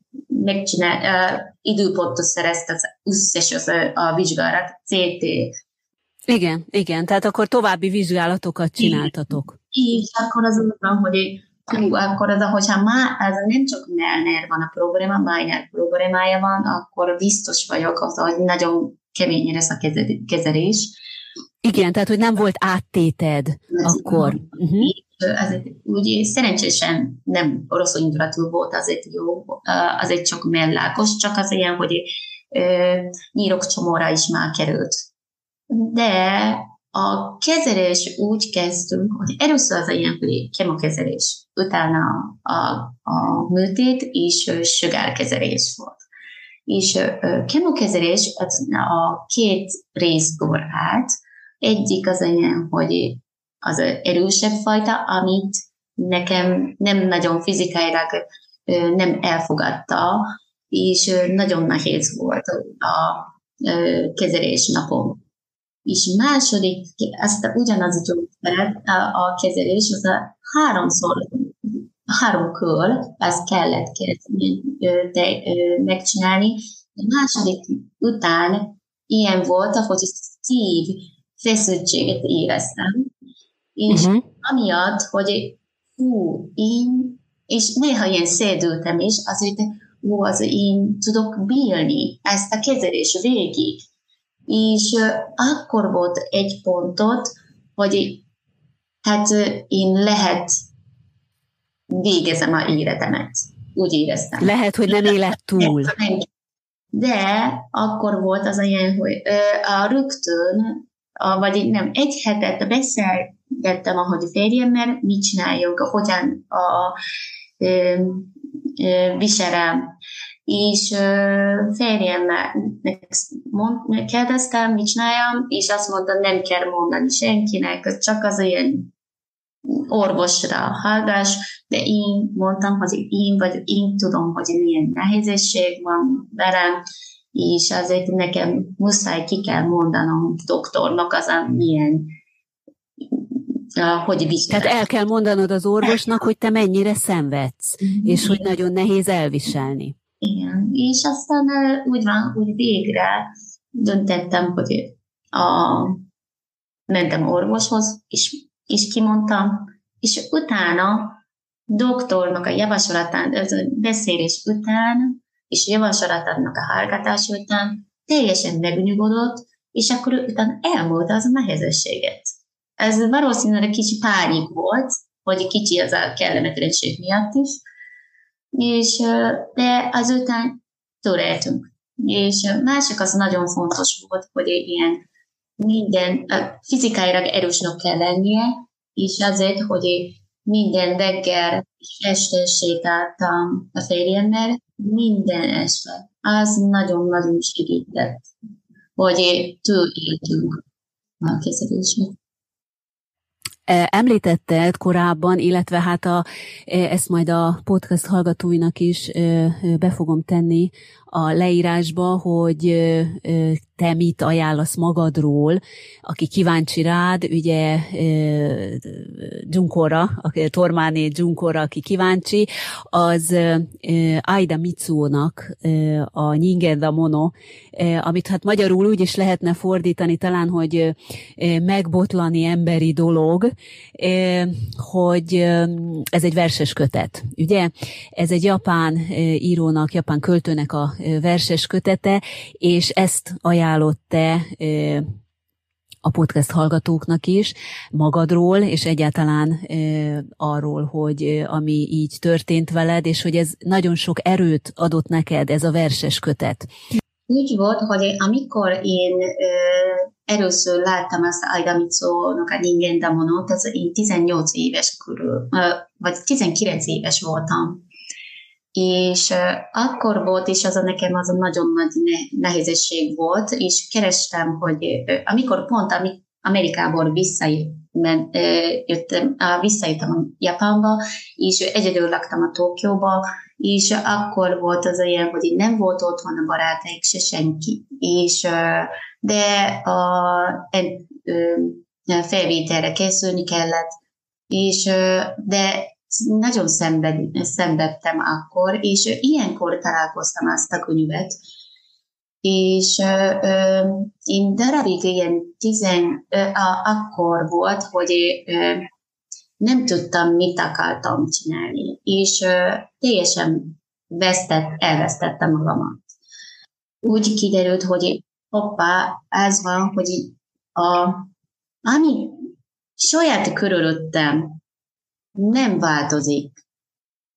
megcsinál, uh, időpontot szerezte az összes az, a vizsgálat, CT. Igen, igen, tehát akkor további vizsgálatokat csináltatok. És akkor az van, hogy akkor az, hogyha már ez nem csak Melner van a probléma, Melner problémája van, akkor biztos vagyok az, hogy nagyon kemény lesz a kezelés. Igen, tehát hogy nem volt áttéted ez akkor. Uh-huh azért úgy szerencsésen nem orosz indulatú volt, azért jó, azért csak mellákos, csak az ilyen, hogy nyírokcsomóra is már került. De a kezelés úgy kezdtünk, hogy először az ilyen kemokezelés, utána a, a műtét és sugárkezelés volt. És a kemokezelés az a két részből állt. Egyik az ilyen, hogy az erősebb fajta, amit nekem nem nagyon fizikailag nem elfogadta, és nagyon nehéz volt a kezelés napom. És második, ezt ugyanaz a gyógyszeret, a kezelés, az a háromszor, három kör, ezt kellett de, megcsinálni. A második után ilyen volt, hogy szív feszültséget éreztem, és uh-huh. amiatt, hogy hú, én, és néha ilyen szédültem is, azért, hú, az én tudok bírni ezt a kezelés végig. És akkor volt egy pontot, hogy hát én lehet végezem a életemet. Úgy éreztem. Lehet, hogy nem élet túl. De akkor volt az olyan, hogy a rögtön, a, vagy nem, egy hetet beszélgettem, ahogy férjemmel, mit csináljunk, hogyan a, ö, viselem. És férjemmel kérdeztem, mit csináljam, és azt mondta, nem kell mondani senkinek, csak az ilyen orvosra hallgás, de én mondtam, hogy én vagy én tudom, hogy milyen nehézség van velem, és azért nekem muszáj ki kell mondanom doktornak az, milyen hogy. Tehát el kell mondanod az orvosnak, hogy te mennyire szenvedsz, mm-hmm. és hogy nagyon nehéz elviselni. Igen, és aztán úgy van, úgy végre döntettem, hogy a, mentem orvoshoz, és, és kimondtam, és utána doktornak a a beszélés után, és javaslatának a hallgatás után teljesen megnyugodott, és akkor utána elmúlt az a nehézséget ez valószínűleg kicsi pánik volt, hogy kicsi az a kellemetlenség miatt is, és, de azután túléltünk. És másik az nagyon fontos volt, hogy ilyen minden, fizikailag erősnek kell lennie, és azért, hogy minden reggel és este sétáltam a férjemmel, minden este. Az nagyon-nagyon segített, hogy túléltünk a kezelését. Említetted korábban, illetve hát a, ezt majd a podcast hallgatóinak is be fogom tenni a leírásba, hogy te mit ajánlasz magadról, aki kíváncsi rád, ugye Junkora, Tormáné Junkora, aki kíváncsi, az Aida Mitsuónak a Nyingeda Mono, amit hát magyarul úgy is lehetne fordítani talán, hogy megbotlani emberi dolog, hogy ez egy verses kötet, ugye? Ez egy japán írónak, japán költőnek a verses kötete, és ezt ajánlott te a podcast hallgatóknak is, magadról, és egyáltalán arról, hogy ami így történt veled, és hogy ez nagyon sok erőt adott neked, ez a verses kötet. Úgy volt, hogy amikor én e, először láttam azt Aida Mitsuo-nak a Ningen Damonot, az én 18 éves körül, e, vagy 19 éves voltam és akkor volt, és az a nekem az a nagyon nagy nehézség volt, és kerestem, hogy amikor pont Amerikából visszajöttem, visszajöttem Japánba, és egyedül laktam a Tokióba, és akkor volt az olyan, hogy nem volt otthon a barátaik, se senki, és de a, a felvételre készülni kellett, és de nagyon szenved, szenvedtem akkor, és ilyenkor találkoztam azt a könyvet, és ö, én darabig ilyen tizen, ö, a, akkor volt, hogy ö, nem tudtam, mit akartam csinálni, és ö, teljesen vesztett, elvesztettem magamat. Úgy kiderült, hogy hoppá, ez van, hogy a, ami saját körülöttem nem változik.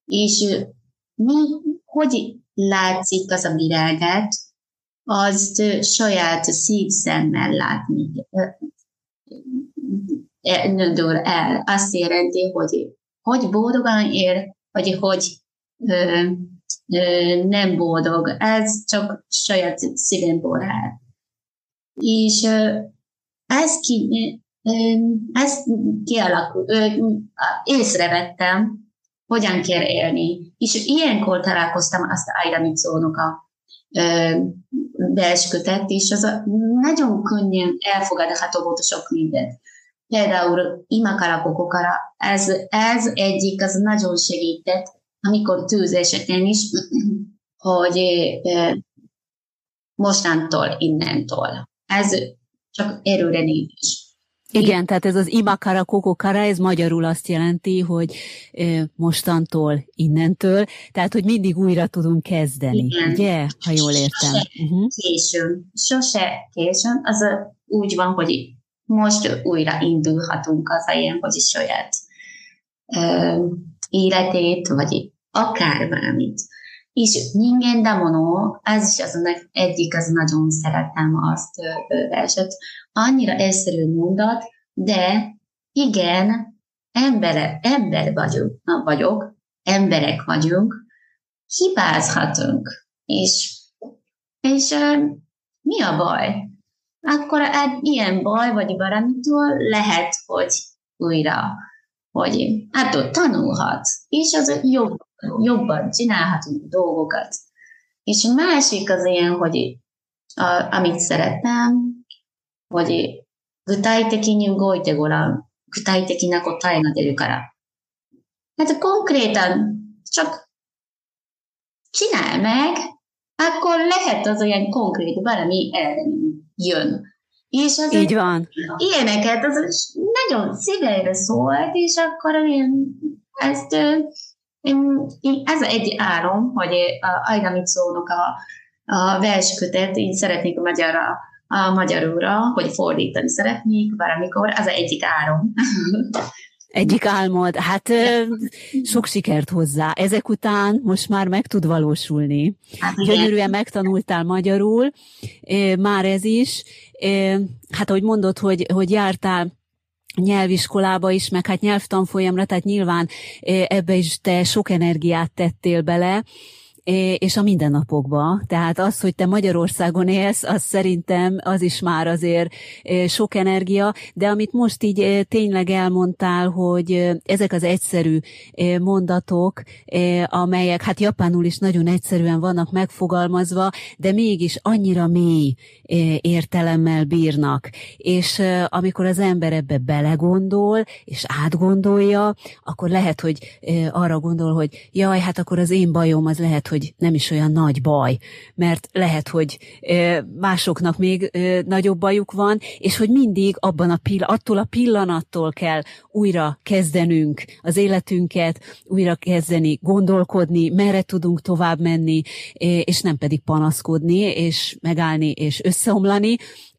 És mi, hogy látszik az a virágát, azt saját szívszemmel látni dől el. Azt jelenti, hogy hogy boldogan ér, vagy hogy ö, ö, nem boldog. Ez csak saját szívemból áll. És ö, ez ki, ezt kialakul, észrevettem, hogyan kell élni. És ilyenkor találkoztam azt Aida Mitsuónak a belskötet, és az a nagyon könnyen elfogadható volt sok mindent. Például imakara kokokara, ez, ez egyik, az nagyon segített, amikor tűz esetén is, hogy mostantól, innentől. Ez csak erőre nincs. Igen, tehát ez az imakara kokokara, ez magyarul azt jelenti, hogy mostantól, innentől, tehát hogy mindig újra tudunk kezdeni, Igen. ugye? Ha jól értem. Sose uh-huh. későn, sose későn, az a, úgy van, hogy most újra indulhatunk az ilyen, hogy saját ö, életét, vagy akár valamit. És Ningen Damono, ez is az egyik, az nagyon szeretem azt verset, annyira egyszerű mondat, de igen, embere, ember vagyunk, na, vagyok, emberek vagyunk, hibázhatunk, és, és mi a baj? Akkor egy ilyen baj, vagy valamitől lehet, hogy újra, hogy hát ott tanulhat, és az jobb, jobban csinálhatunk dolgokat. És másik az ilyen, hogy a, amit szeretem, hogy 具体的に動いてごらん。具体的な答えが出るから。Hát konkrétan csak csinálj meg, akkor lehet az olyan konkrét valami jön. És az Így van. Ilyeneket az nagyon szívejre szólt, és akkor én ezt én, én, ez egy álom, hogy a Aida Mitszónak a, a verskötet én szeretnék magyarra a magyarulra, hogy fordítani szeretnék valamikor, az egyik áron. Egyik álmod. Hát sok sikert hozzá. Ezek után most már meg tud valósulni. Hát Gyönyörűen megtanultál magyarul, már ez is. Hát ahogy mondod, hogy, hogy jártál nyelviskolába is, meg hát nyelvtanfolyamra, tehát nyilván ebbe is te sok energiát tettél bele, és a mindennapokba. Tehát az, hogy te Magyarországon élsz, az szerintem az is már azért sok energia, de amit most így tényleg elmondtál, hogy ezek az egyszerű mondatok, amelyek hát japánul is nagyon egyszerűen vannak megfogalmazva, de mégis annyira mély értelemmel bírnak. És amikor az ember ebbe belegondol, és átgondolja, akkor lehet, hogy arra gondol, hogy jaj, hát akkor az én bajom az lehet, hogy hogy nem is olyan nagy baj, mert lehet, hogy másoknak még nagyobb bajuk van, és hogy mindig abban a pill- attól a pillanattól kell újra kezdenünk az életünket, újra kezdeni gondolkodni, merre tudunk tovább menni, és nem pedig panaszkodni, és megállni, és összeomlani,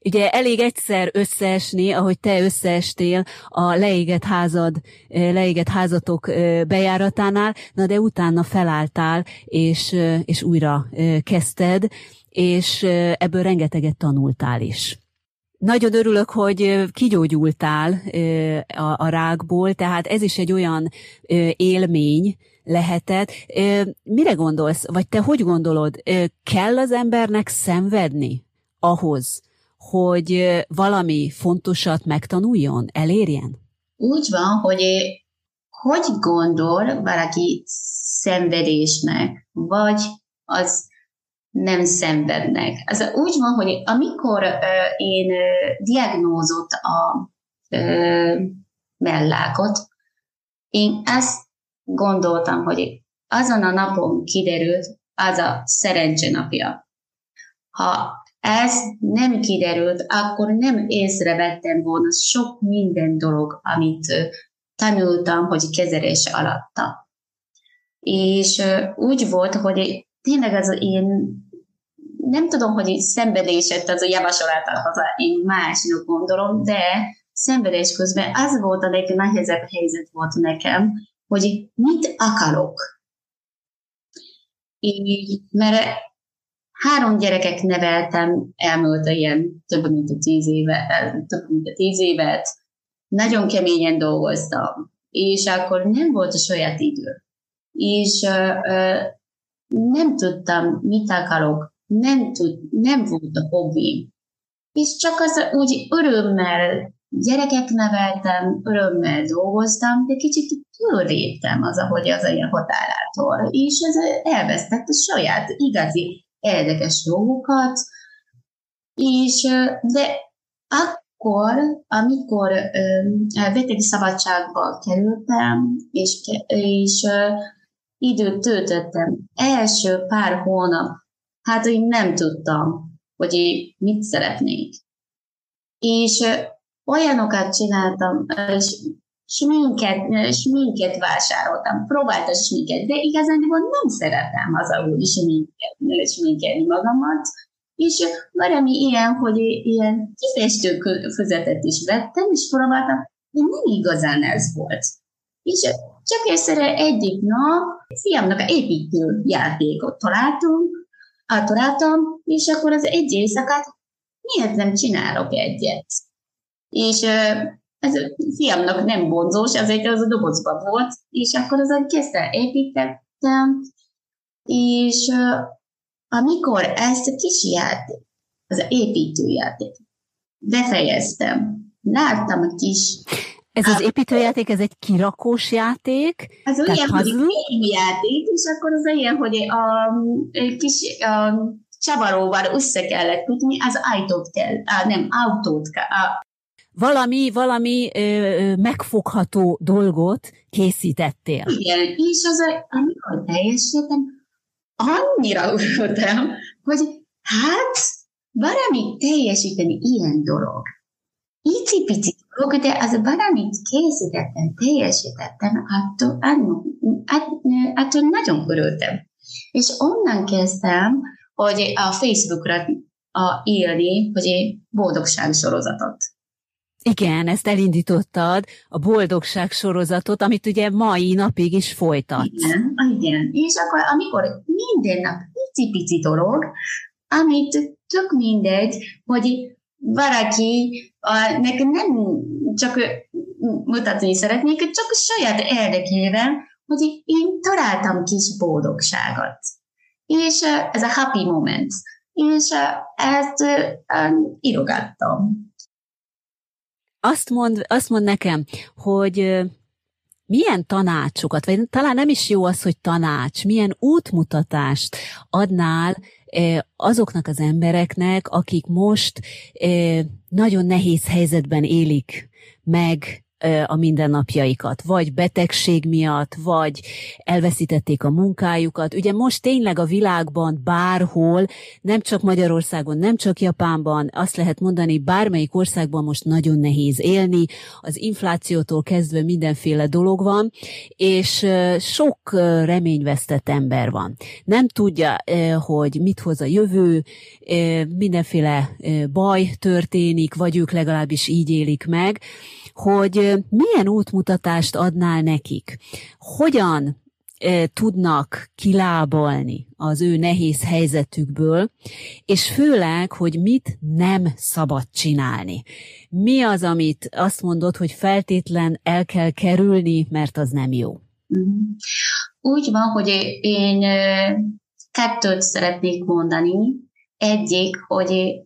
Ugye elég egyszer összeesni, ahogy te összeestél a leégett házad, leégett házatok bejáratánál, na de utána felálltál, és, és újra kezdted, és ebből rengeteget tanultál is. Nagyon örülök, hogy kigyógyultál a, a rákból, tehát ez is egy olyan élmény lehetett. Mire gondolsz, vagy te hogy gondolod, kell az embernek szenvedni ahhoz, hogy valami fontosat megtanuljon, elérjen? Úgy van, hogy hogy gondol valaki szenvedésnek, vagy az nem szenvednek. Az úgy van, hogy amikor én uh, diagnózott a mellákot, én ezt gondoltam, hogy azon a napon kiderült, az a szerencse napja. Ha ez nem kiderült, akkor nem észrevettem volna sok minden dolog, amit tanultam, hogy kezelés alatta. És úgy volt, hogy tényleg az én nem tudom, hogy szenvedéset az a javasolat az én másnak gondolom, de szenvedés közben az volt a legnehezebb helyzet volt nekem, hogy mit akarok. Így, mert Három gyereket neveltem, elmúlt ilyen több mint a tíz éve, több mint a tíz évet, nagyon keményen dolgoztam, és akkor nem volt a saját idő. És uh, uh, nem tudtam, mit akarok, nem, tud, nem volt a hobbi. És csak az úgy örömmel gyerekek neveltem, örömmel dolgoztam, de kicsit túlréptem az, ahogy az ilyen határától, és ez elvesztett a saját igazi érdekes dolgokat, és de akkor, amikor beteg szabadságba kerültem, és, és időt töltöttem, első pár hónap, hát én nem tudtam, hogy mit szeretnék. És olyanokat csináltam, és sminket, sminket vásároltam, próbáltam sminket, de igazán nem szeretem az ahol sminket, sminkelni magamat, és valami ilyen, hogy ilyen kifestő füzetet is vettem, és próbáltam, de nem igazán ez volt. És csak egyszer egyik nap fiamnak építő játékot találtunk, találtam, és akkor az egy éjszakát miért nem csinálok egyet? És ez a fiamnak nem bonzós, ezért az a dobozban volt, és akkor azon kezdte építettem, és amikor ezt a kis játék, az építőjáték, befejeztem, láttam a kis ez az építőjáték, ez egy kirakós játék? Ez olyan, hogy játék, és akkor az olyan, hogy a, a kis a csavaróval össze kellett tudni, az ajtót kell, á, nem, autót kell, valami, valami ö, megfogható dolgot készítettél. Igen, és az, amikor teljesítettem, annyira örültem, hogy hát valamit teljesíteni ilyen dolog. Icipici dolog, de az valamit készítettem, teljesítettem, attól, attól, attól nagyon örültem. És onnan kezdtem, hogy a Facebookra a élni, hogy boldogság sorozatot. Igen, ezt elindítottad, a boldogság sorozatot, amit ugye mai napig is folytat. Igen, igen. És akkor, amikor minden nap pici-pici dolog, amit tök mindegy, hogy valaki a, nekem nem csak mutatni szeretnék, csak saját érdekében, hogy én találtam kis boldogságot. És ez a happy moment. És ezt írogattam. Azt mond, azt mond nekem, hogy milyen tanácsokat, vagy talán nem is jó az, hogy tanács, milyen útmutatást adnál azoknak az embereknek, akik most nagyon nehéz helyzetben élik meg a mindennapjaikat, vagy betegség miatt, vagy elveszítették a munkájukat. Ugye most tényleg a világban bárhol, nem csak Magyarországon, nem csak Japánban, azt lehet mondani, bármelyik országban most nagyon nehéz élni, az inflációtól kezdve mindenféle dolog van, és sok reményvesztett ember van. Nem tudja, hogy mit hoz a jövő, mindenféle baj történik, vagy ők legalábbis így élik meg, hogy milyen útmutatást adnál nekik? Hogyan tudnak kilábalni az ő nehéz helyzetükből, és főleg, hogy mit nem szabad csinálni. Mi az, amit azt mondod, hogy feltétlen el kell kerülni, mert az nem jó? Mhm. Úgy van, hogy én kettőt szeretnék mondani. Egyik, hogy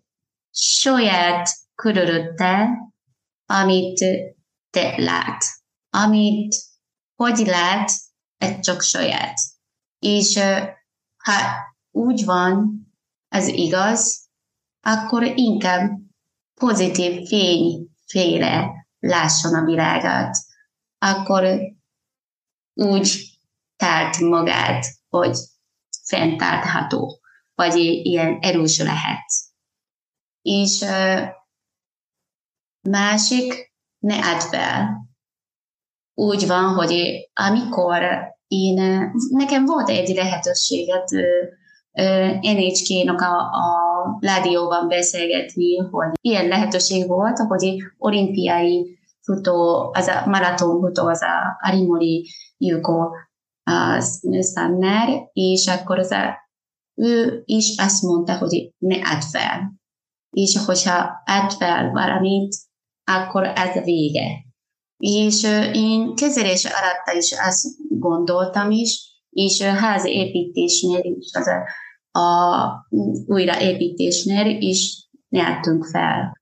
saját körülötte amit te lát. Amit hogy lát, ez csak saját. És ha úgy van, ez igaz, akkor inkább pozitív fényféle lásson a világot. Akkor úgy tárt magát, hogy fenntartható, vagy ilyen erős lehet. És Másik, ne add fel. Úgy van, hogy amikor én, nekem volt egy lehetőséget NHK-nak a, a rádióban beszélgetni, hogy ilyen lehetőség volt, hogy olimpiai futó, az a maraton futó, az a Arimori Yuko Sanner, és akkor az a, ő is azt mondta, hogy ne add fel. És hogyha add fel valamit, akkor ez vége. És én kezelés alatt is azt gondoltam is, és házi építésnél is, az a, a újraépítésnél is nyertünk fel.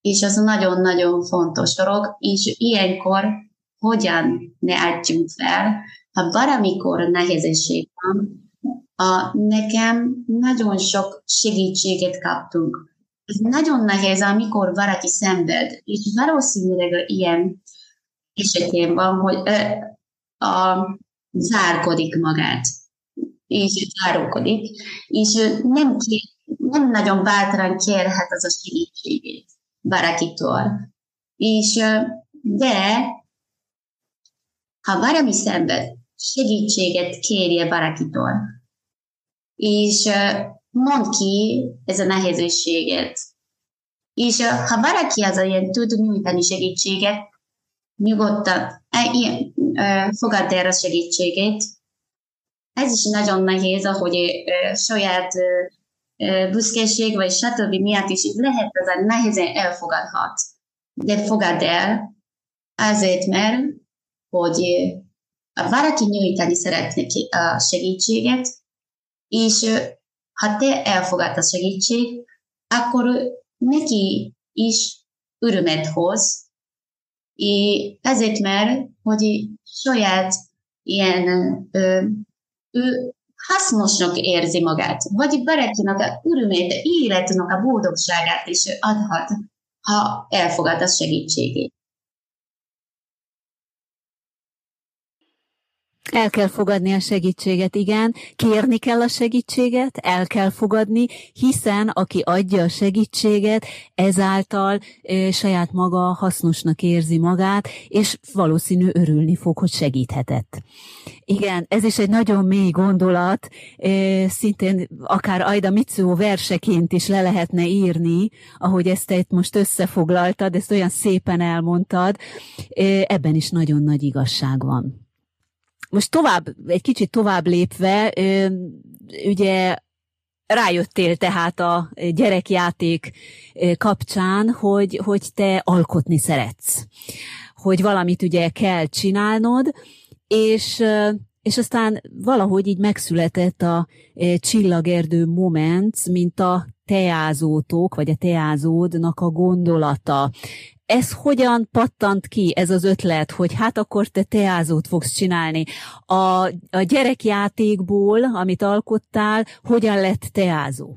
És az nagyon-nagyon fontos dolog, és ilyenkor hogyan ne adjunk fel, ha valamikor nehézség van, a, nekem nagyon sok segítséget kaptunk ez nagyon nehéz, amikor valaki szenved, és valószínűleg ilyen esetén van, hogy a, zárkodik magát, és zárkodik, és nem, kér, nem nagyon bátran kérhet az a segítségét valakitől. És de ha valami szenved, segítséget kérje valakitől, és mond ki ez a nehézséget. És ha valaki az ilyen tud nyújtani segítséget, nyugodtan ilyen, fogadd el a segítségét. Ez is nagyon nehéz, ahogy saját büszkeség vagy stb. miatt is lehet, ez a nehézen elfogadhat. De fogadd el, azért, mert hogy valaki nyújtani szeretne a segítséget, és ha te elfogad a segítség, akkor neki is örömet hoz, és ezért mert, hogy saját ilyen ö, ő hasznosnak érzi magát, vagy barakinak a örömét, életnek a boldogságát is adhat, ha elfogad a segítségét. El kell fogadni a segítséget, igen, kérni kell a segítséget, el kell fogadni, hiszen aki adja a segítséget, ezáltal e, saját maga hasznosnak érzi magát, és valószínű örülni fog, hogy segíthetett. Igen, ez is egy nagyon mély gondolat, e, szintén akár Aida Mitsuo verseként is le lehetne írni, ahogy ezt te itt most összefoglaltad, ezt olyan szépen elmondtad, e, ebben is nagyon nagy igazság van. Most tovább, egy kicsit tovább lépve, ugye rájöttél tehát a gyerekjáték kapcsán, hogy, hogy te alkotni szeretsz. Hogy valamit ugye kell csinálnod, és, és aztán valahogy így megszületett a csillagerdő moment, mint a teázótok, vagy a teázódnak a gondolata ez hogyan pattant ki, ez az ötlet, hogy hát akkor te teázót fogsz csinálni? A, a gyerekjátékból, amit alkottál, hogyan lett teázó?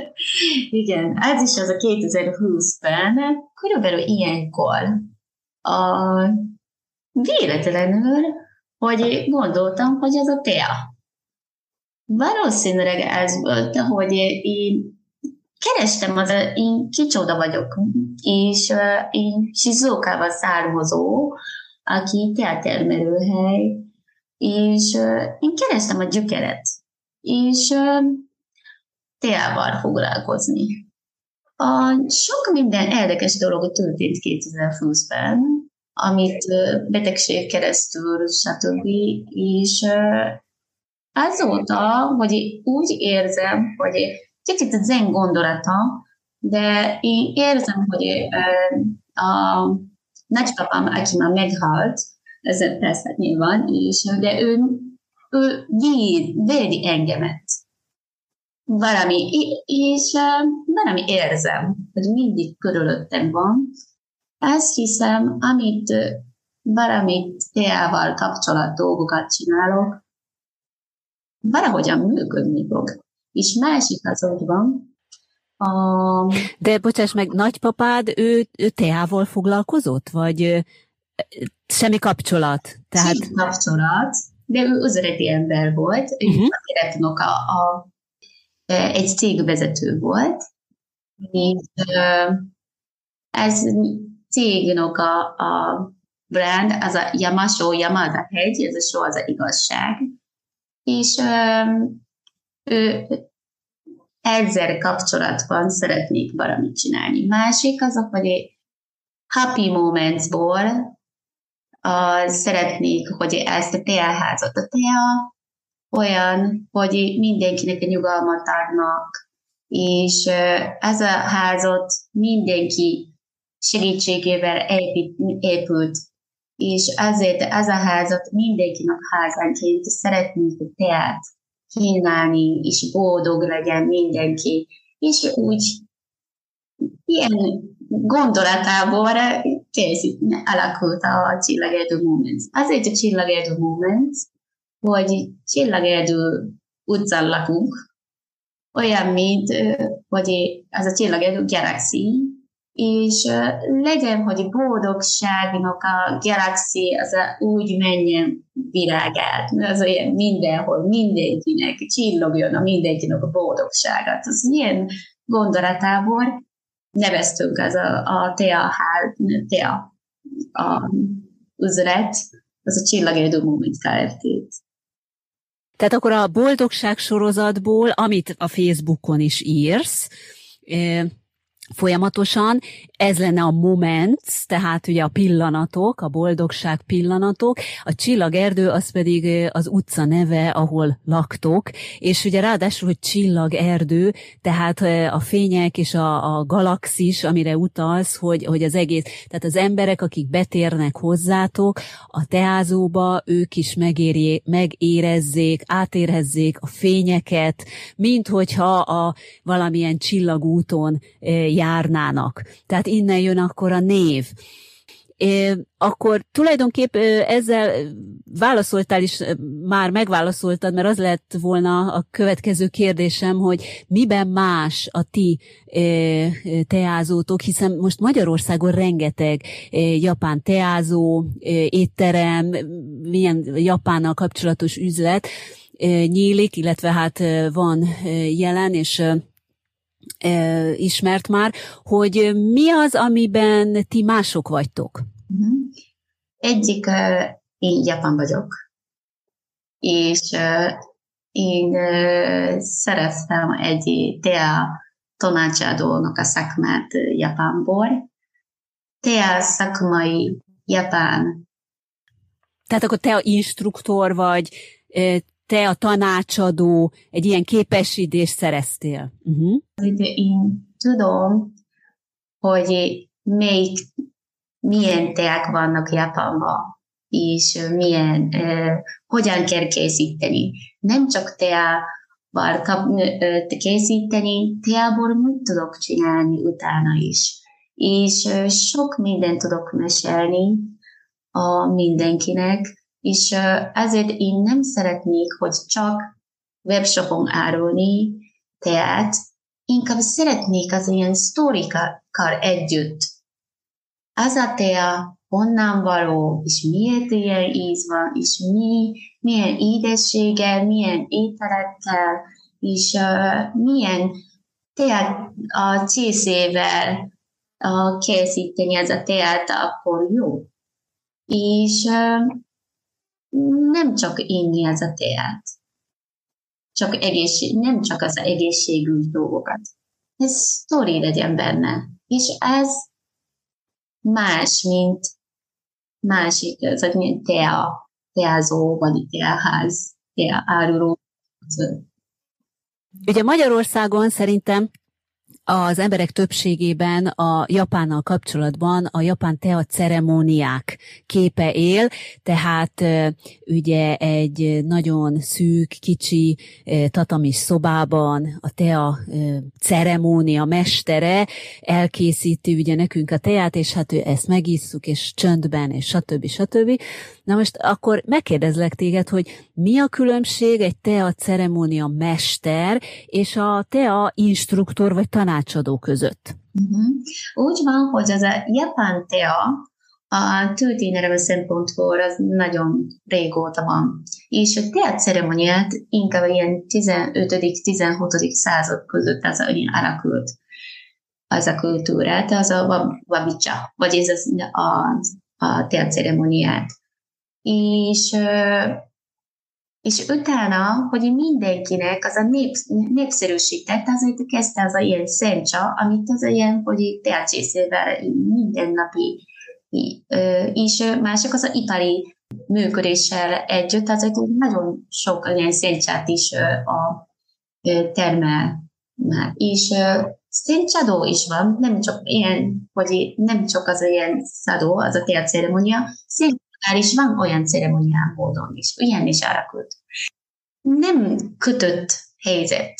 Igen, ez is az a 2020-ben, körülbelül ilyenkor a véletlenül, hogy gondoltam, hogy ez a tea. Valószínűleg ez volt, hogy én kerestem, az, én kicsoda vagyok, és uh, én Shizokával származó, aki teátermelőhely, és én kerestem a gyökeret, és uh, teával foglalkozni. A sok minden érdekes dolog történt 2020-ben, amit uh, betegség keresztül, stb. És azóta, hogy úgy érzem, hogy kicsit zen gondolata, de én érzem, hogy a nagypapám, aki már meghalt, ez persze nyilván, és, de ő, ő véd, védi engemet. Valami, és valami érzem, hogy mindig körülöttem van. Ezt hiszem, amit valamit teával kapcsolat dolgokat csinálok, valahogyan működni fog és másik az ott van, a... De bocsáss meg, nagypapád, ő, ő teával foglalkozott, vagy semmi kapcsolat? Tehát... Semmi kapcsolat, de ő özöreti ember volt, uh-huh. ő a, a, egy cégvezető volt, és ez cégnek a, a brand, az a Yamasho Yamada hegy, ez a só az a igazság, és ő ezzel kapcsolatban szeretnék valamit csinálni. Másik azok, hogy happy momentsból uh, szeretnék, hogy ezt a teaházat, a tea olyan, hogy mindenkinek a nyugalmat adnak, és uh, ez a házat mindenki segítségével épít, épült, és azért ez a házat mindenkinek házánként szeretnék a teát kínálni, és boldog legyen mindenki. És úgy ilyen gondolatából készít, alakult a csillagerdő Moments. Azért a csillagerdő Moments, hogy csillagerdő utcán lakunk, olyan, mint hogy az a csillagerdő Galaxy, és legyen, hogy boldogságnak a galaxi az a úgy menjen virágát, az olyan mindenhol, mindenkinek csillogjon a mindenkinek a boldogságát. Az ilyen gondolatából neveztünk az a, a hál, tea a üzlet, az a csillagérdő Moment Kft. Tehát akkor a boldogság sorozatból, amit a Facebookon is írsz, folyamatosan. Ez lenne a moment, tehát ugye a pillanatok, a boldogság pillanatok. A csillagerdő az pedig az utca neve, ahol laktok, és ugye ráadásul, hogy csillagerdő, tehát a fények és a, a galaxis, amire utalsz, hogy, hogy az egész, tehát az emberek, akik betérnek hozzátok, a teázóba ők is megérjé, megérezzék, átérezzék a fényeket, mint hogyha a valamilyen csillagúton járnának. Tehát innen jön akkor a név. akkor tulajdonképp ezzel válaszoltál is, már megválaszoltad, mert az lett volna a következő kérdésem, hogy miben más a ti teázótok, hiszen most Magyarországon rengeteg japán teázó, étterem, milyen Japánnal kapcsolatos üzlet nyílik, illetve hát van jelen, és ismert már, hogy mi az, amiben ti mások vagytok? Uh-huh. Egyik, én Japán vagyok, és én szereztem egy tea tanácsadónak a szakmát Japánból. Tea szakmai Japán. Tehát akkor te a instruktor vagy, te a tanácsadó egy ilyen képesítést szereztél? Uh-huh. Én tudom, hogy melyik, milyen teák vannak Japánban, és milyen, uh, hogyan kell készíteni. Nem csak teával készíteni, teából mit tudok csinálni utána is. És uh, sok mindent tudok mesélni a mindenkinek, és ezért én nem szeretnék, hogy csak webshopon árulni teát, inkább szeretnék az ilyen sztorikkal együtt. Az a tea honnan való, és miért ilyen íz van, és mi, milyen édességgel, milyen ételekkel, és uh, milyen teát a csészével uh, készíteni ez a teát, akkor jó. És uh, nem csak inni ez a teát. Csak egészség, nem csak az egészségügy dolgokat. Ez sztori legyen benne. És ez más, mint másik, az, mint tea, teázó, vagy teaház, tea áruló. Ugye Magyarországon szerintem az emberek többségében a Japánnal kapcsolatban a japán tea ceremóniák képe él, tehát ugye egy nagyon szűk, kicsi tatamis szobában a tea ceremónia mestere elkészíti ugye nekünk a teát, és hát ő ezt megisszuk, és csöndben, és stb. stb. Na most akkor megkérdezlek téged, hogy mi a különbség egy tea ceremónia mester és a tea instruktor vagy tanácsadó között? Uh-huh. Úgy van, hogy az a japán tea a történelem szempontból az nagyon régóta van. És a tea ceremóniát inkább ilyen 15.-16. század között az olyan alakult az a kultúrát, az a vabicsa, vagy ez az, a, a tea ceremóniát és, és utána, hogy mindenkinek az a nép, népszerűsített, azért kezdte az a ilyen szentsa, amit az a ilyen, hogy teacsészével mindennapi, és mások az a ipari működéssel együtt, azért nagyon sok ilyen szentcsát is a termel. És szentcsadó is van, nem csak ilyen, hogy nem csak az ilyen szadó, az a teaceremónia, szent is van olyan ceremoniál módon is, ilyen is alakult. Nem kötött helyzet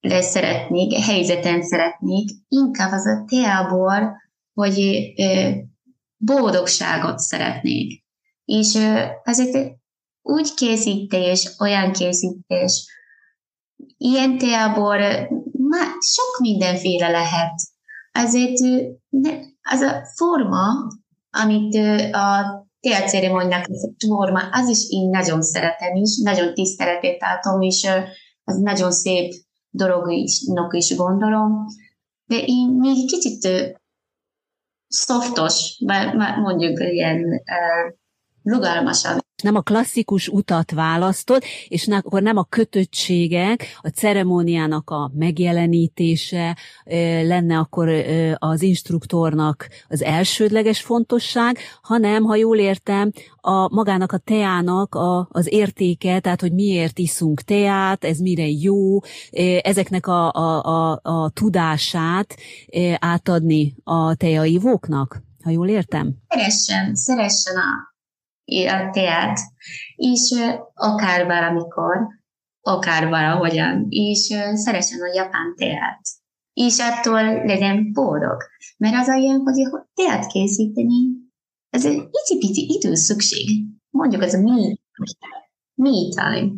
lesz szeretnék, helyzeten szeretnék, inkább az a teából, hogy boldogságot szeretnék. És ezért úgy készítés, olyan készítés, ilyen teából már sok mindenféle lehet. Ezért az a forma, amit a teaceremóniának ez a forma, az is én nagyon szeretem is, nagyon tiszteletét tartom, és az nagyon szép dolog is, is gondolom. De én még kicsit szoftos, mondjuk ilyen rugalmasan nem a klasszikus utat választod, és akkor nem a kötöttségek, a ceremóniának a megjelenítése lenne akkor az instruktornak az elsődleges fontosság, hanem, ha jól értem, a magának a teának a, az értéke, tehát hogy miért iszunk teát, ez mire jó, ezeknek a, a, a, a tudását átadni a teaivóknak, ha jól értem? Szeressen, szeressen a a teát, és akár valamikor, akár valahogyan, és szeressen a japán teát. És attól legyen boldog. Mert az olyan, hogy teát készíteni, ez egy icipici idő szükség. Mondjuk ez a me, me time.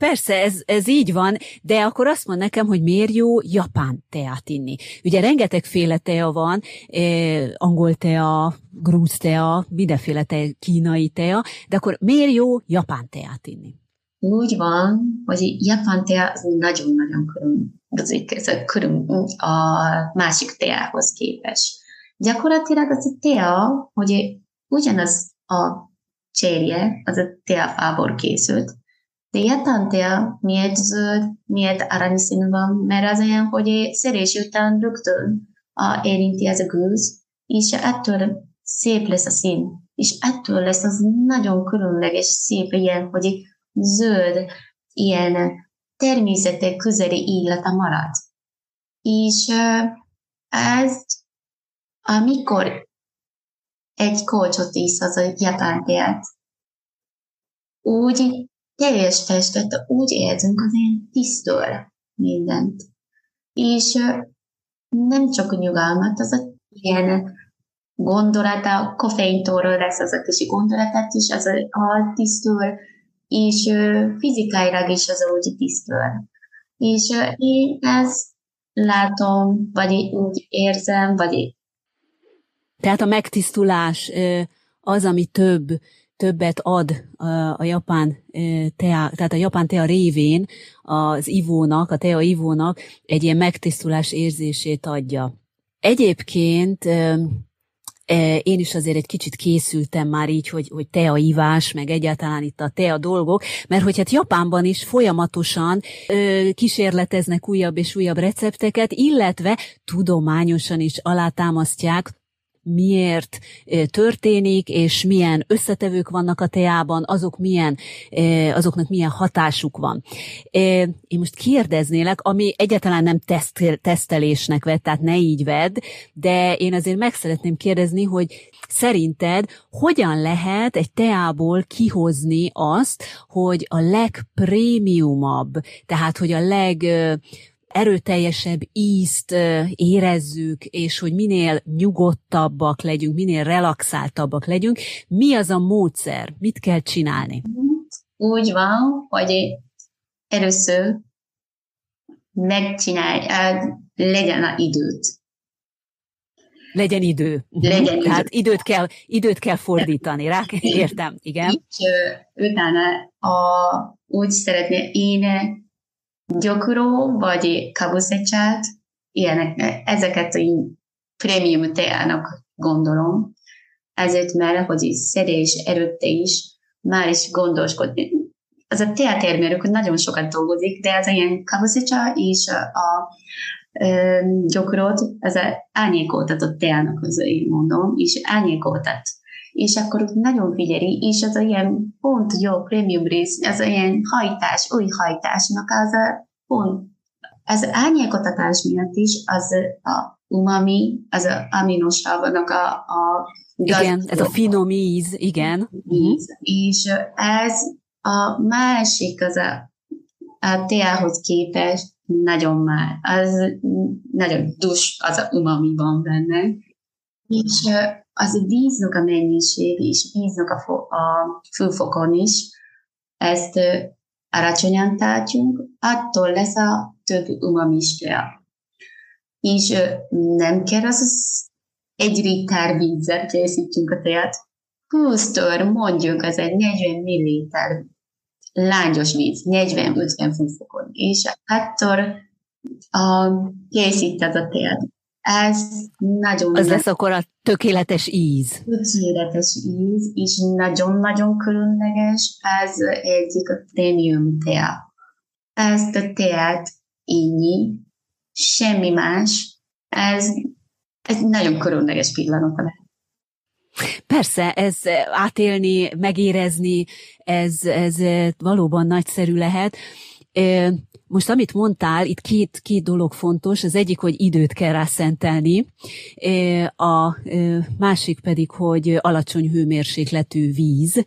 Persze, ez, ez így van, de akkor azt mond nekem, hogy miért jó japán teát inni. Ugye rengetegféle tea van, eh, angol tea, grúz tea, mindenféle tea, kínai tea, de akkor miért jó japán teát inni? Úgy van, hogy japán tea nagyon-nagyon különbözik ez a, külön, a másik teához képest. Gyakorlatilag az a tea, hogy ugyanaz a cserje, az a teafából készült, tea miért zöld, miért aranyszínű van, mert az olyan, hogy szerés után rögtön a, érinti ez a gőz, és ettől szép lesz a szín, és ettől lesz az nagyon különleges, szép ilyen, hogy zöld, ilyen természetek közeli illata marad. És ez, amikor egy kolcsot isz az a japán teát, úgy teljes testet úgy érzünk, az ilyen tisztől mindent. És nem csak nyugalmat, az a ilyen gondolata, koffeintól lesz az a kis gondolatát is, az a, a tisztül, és fizikailag is az úgy tisztül. És én ezt látom, vagy úgy érzem, vagy Tehát a megtisztulás az, ami több, többet ad a, a japán tea, tehát a japán tea révén az ivónak, a tea ivónak egy ilyen megtisztulás érzését adja. Egyébként én is azért egy kicsit készültem már így, hogy, hogy tea ivás, meg egyáltalán itt a tea dolgok, mert hogy hát Japánban is folyamatosan ö, kísérleteznek újabb és újabb recepteket, illetve tudományosan is alátámasztják miért történik, és milyen összetevők vannak a teában, azok milyen, azoknak milyen hatásuk van. Én most kérdeznélek, ami egyáltalán nem teszt, tesztelésnek vett, tehát ne így vedd, de én azért meg szeretném kérdezni, hogy szerinted hogyan lehet egy teából kihozni azt, hogy a legprémiumabb, tehát hogy a leg erőteljesebb ízt érezzük, és hogy minél nyugodtabbak legyünk, minél relaxáltabbak legyünk. Mi az a módszer? Mit kell csinálni? Úgy van, hogy először megcsinálj, legyen a időt. Legyen idő. Legyen idő. Tehát időt kell, időt kell fordítani rá. Értem, igen. És utána a, úgy szeretné, én gyokró vagy kabuszechát, ilyenek, ezeket a prémium teának gondolom. Ezért mert, hogy szedés előtte is már is gondoskodni. Az a teatermérők nagyon sokat dolgozik, de az ilyen kabuszecha és a, gyokrot, az árnyékoltatott teának az én mondom, és árnyékoltat. És akkor ott nagyon figyeli, és az ilyen pont jó prémium rész, az ilyen hajtás, új hajtásnak az a pont, az árnyékotatás miatt is az a umami, az a aminosavnak a, a igen, ez a finom íz, igen. Íz, és ez a másik, az a, a teához képest nagyon már, az nagyon dus, az a umami van benne. És az a víznak a mennyiség és víznak a, fo- a főfokon is, ezt alacsonyan tartjuk, attól lesz a több umamisja. És nem kell az egy liter vízzel készítünk a teát. 20-től mondjuk az egy 40 milliliter lágyos víz, 40-50 fokon, és attól a, készíted a teát. Ez nagyon... Az lesz akkor a tökéletes íz. Tökéletes íz, és nagyon-nagyon különleges. Ez egyik a prémium tea. Ezt a teát inni, semmi más. Ez, ez nagyon különleges pillanat lehet. Persze, ez átélni, megérezni, ez, ez valóban nagyszerű lehet. Most amit mondtál, itt két, két dolog fontos. Az egyik, hogy időt kell rá szentelni, a másik pedig, hogy alacsony hőmérsékletű víz,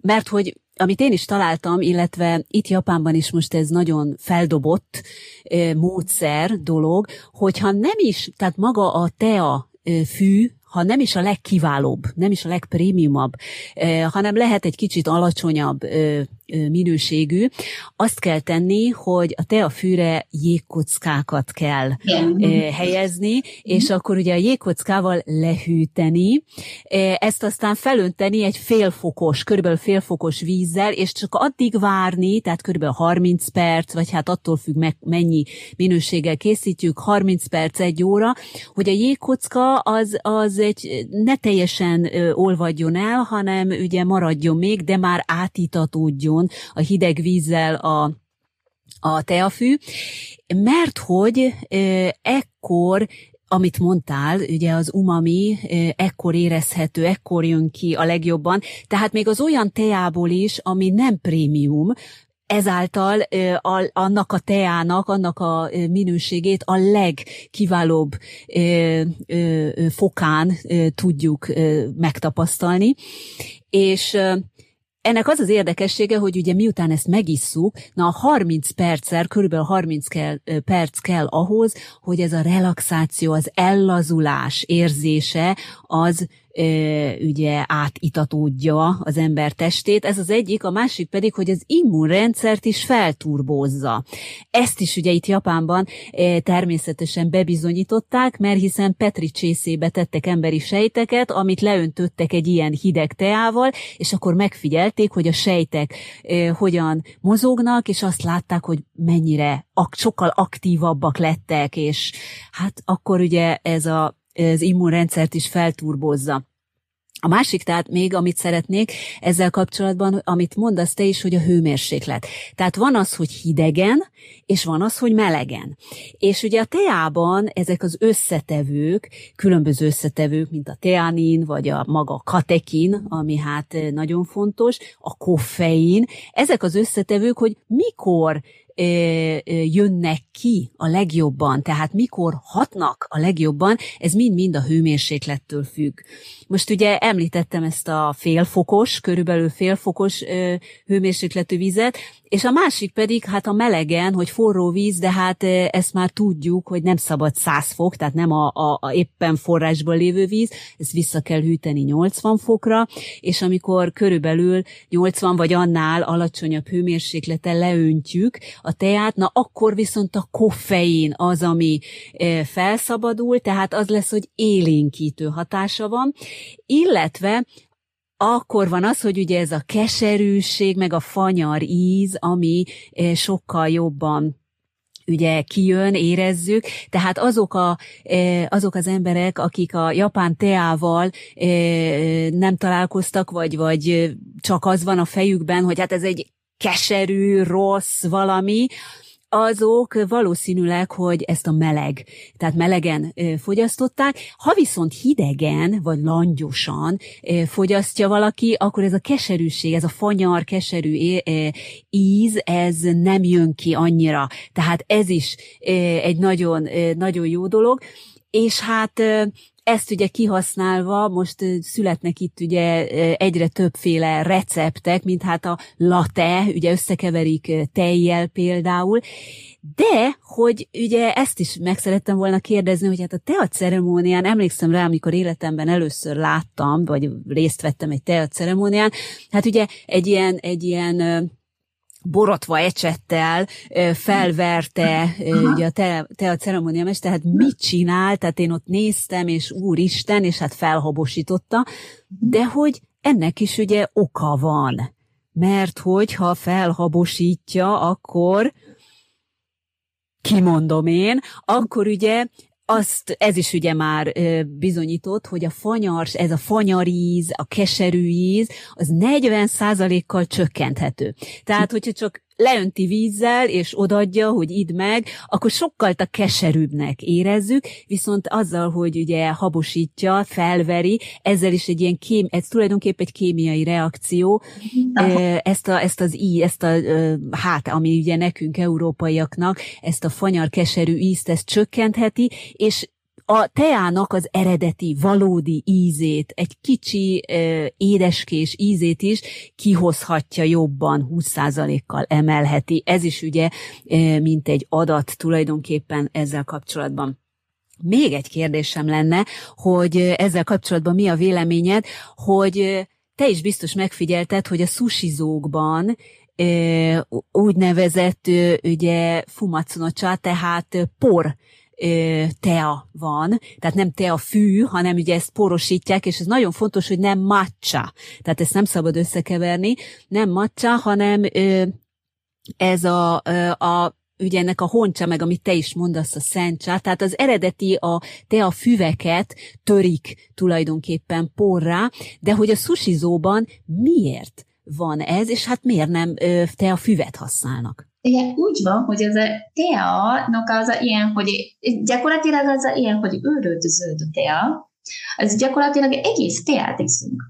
mert hogy amit én is találtam, illetve itt Japánban is most ez nagyon feldobott módszer dolog, hogyha nem is, tehát maga a tea fű, ha nem is a legkiválóbb, nem is a legprémiumabb, hanem lehet egy kicsit alacsonyabb minőségű, azt kell tenni, hogy a teafűre jégkockákat kell yeah. helyezni, és akkor ugye a jégkockával lehűteni, ezt aztán felönteni egy félfokos, körülbelül félfokos vízzel, és csak addig várni, tehát körülbelül 30 perc, vagy hát attól függ meg mennyi minőséggel készítjük, 30 perc, egy óra, hogy a jégkocka az, az egy ne teljesen olvadjon el, hanem ugye maradjon még, de már átítatódjon áramoljon a hideg vízzel a, a teafű, mert hogy ekkor amit mondtál, ugye az umami ekkor érezhető, ekkor jön ki a legjobban, tehát még az olyan teából is, ami nem prémium, ezáltal a, annak a teának, annak a minőségét a legkiválóbb fokán tudjuk megtapasztalni. És ennek az az érdekessége, hogy ugye miután ezt megisszuk, na a 30 perccel, körülbelül 30 kell, perc kell ahhoz, hogy ez a relaxáció, az ellazulás érzése az ugye átitatódja az ember testét. Ez az egyik, a másik pedig, hogy az immunrendszert is felturbózza. Ezt is ugye itt Japánban természetesen bebizonyították, mert hiszen Petri csészébe tettek emberi sejteket, amit leöntöttek egy ilyen hideg teával, és akkor megfigyelték, hogy a sejtek hogyan mozognak, és azt látták, hogy mennyire ak- sokkal aktívabbak lettek, és hát akkor ugye ez a az immunrendszert is felturbozza. A másik, tehát még, amit szeretnék ezzel kapcsolatban, amit mondasz te is, hogy a hőmérséklet. Tehát van az, hogy hidegen, és van az, hogy melegen. És ugye a teában ezek az összetevők, különböző összetevők, mint a teanin, vagy a maga katekin, ami hát nagyon fontos, a koffein, ezek az összetevők, hogy mikor jönnek ki a legjobban, tehát mikor hatnak a legjobban, ez mind-mind a hőmérséklettől függ. Most ugye említettem ezt a félfokos, körülbelül félfokos hőmérsékletű vizet, és a másik pedig, hát a melegen, hogy forró víz, de hát ezt már tudjuk, hogy nem szabad 100 fok, tehát nem a, a, a éppen forrásból lévő víz, ezt vissza kell hűteni 80 fokra, és amikor körülbelül 80 vagy annál alacsonyabb hőmérsékleten leöntjük a teát, na akkor viszont a koffein az, ami felszabadul, tehát az lesz, hogy élénkítő hatása van, illetve akkor van az, hogy ugye ez a keserűség, meg a fanyar íz, ami eh, sokkal jobban ugye kijön, érezzük, tehát azok, a, eh, azok az emberek, akik a japán teával eh, nem találkoztak, vagy, vagy csak az van a fejükben, hogy hát ez egy keserű, rossz valami, azok valószínűleg, hogy ezt a meleg, tehát melegen fogyasztották. Ha viszont hidegen vagy langyosan fogyasztja valaki, akkor ez a keserűség, ez a fanyar, keserű íz, ez nem jön ki annyira. Tehát ez is egy nagyon, nagyon jó dolog. És hát ezt ugye kihasználva most születnek itt ugye egyre többféle receptek, mint hát a latte, ugye összekeverik tejjel például, de, hogy ugye ezt is meg szerettem volna kérdezni, hogy hát a tea ceremónián, emlékszem rá, amikor életemben először láttam, vagy részt vettem egy tea ceremónián, hát ugye egy ilyen, egy ilyen borotva ecsettel felverte ugye a te, te a ceremóniamester, tehát mit csinál, tehát én ott néztem, és úristen, és hát felhabosította, de hogy ennek is ugye oka van. Mert hogy ha felhabosítja, akkor kimondom én, akkor ugye azt, ez is ugye már bizonyított, hogy a fanyars, ez a fanyaríz, a keserű íz, az 40 kal csökkenthető. Tehát, hogyha csak leönti vízzel, és odadja, hogy idd meg, akkor sokkal a keserűbbnek érezzük, viszont azzal, hogy ugye habosítja, felveri, ezzel is egy ilyen kém, ez tulajdonképpen egy kémiai reakció, ezt, a, ezt az í, ezt a, hát, ami ugye nekünk, európaiaknak, ezt a fanyar keserű ízt, ezt csökkentheti, és a teának az eredeti, valódi ízét, egy kicsi édeskés ízét is kihozhatja jobban, 20%-kal emelheti. Ez is ugye mint egy adat tulajdonképpen ezzel kapcsolatban. Még egy kérdésem lenne, hogy ezzel kapcsolatban mi a véleményed, hogy te is biztos megfigyelted, hogy a susizókban úgynevezett ugye fumacnocsa, tehát por tea van, tehát nem tea fű, hanem ugye ezt porosítják, és ez nagyon fontos, hogy nem matcha, tehát ezt nem szabad összekeverni, nem matcha, hanem ez a, a ugye ennek a honcsa, meg amit te is mondasz, a szentcsá, tehát az eredeti a te a füveket törik tulajdonképpen porrá, de hogy a sushizóban miért van ez, és hát miért nem te a füvet használnak? Igen, úgy van, hogy ez a tea-nak az a ilyen, hogy gyakorlatilag az a ilyen, hogy őrült zöld tea, az gyakorlatilag egész teát iszunk.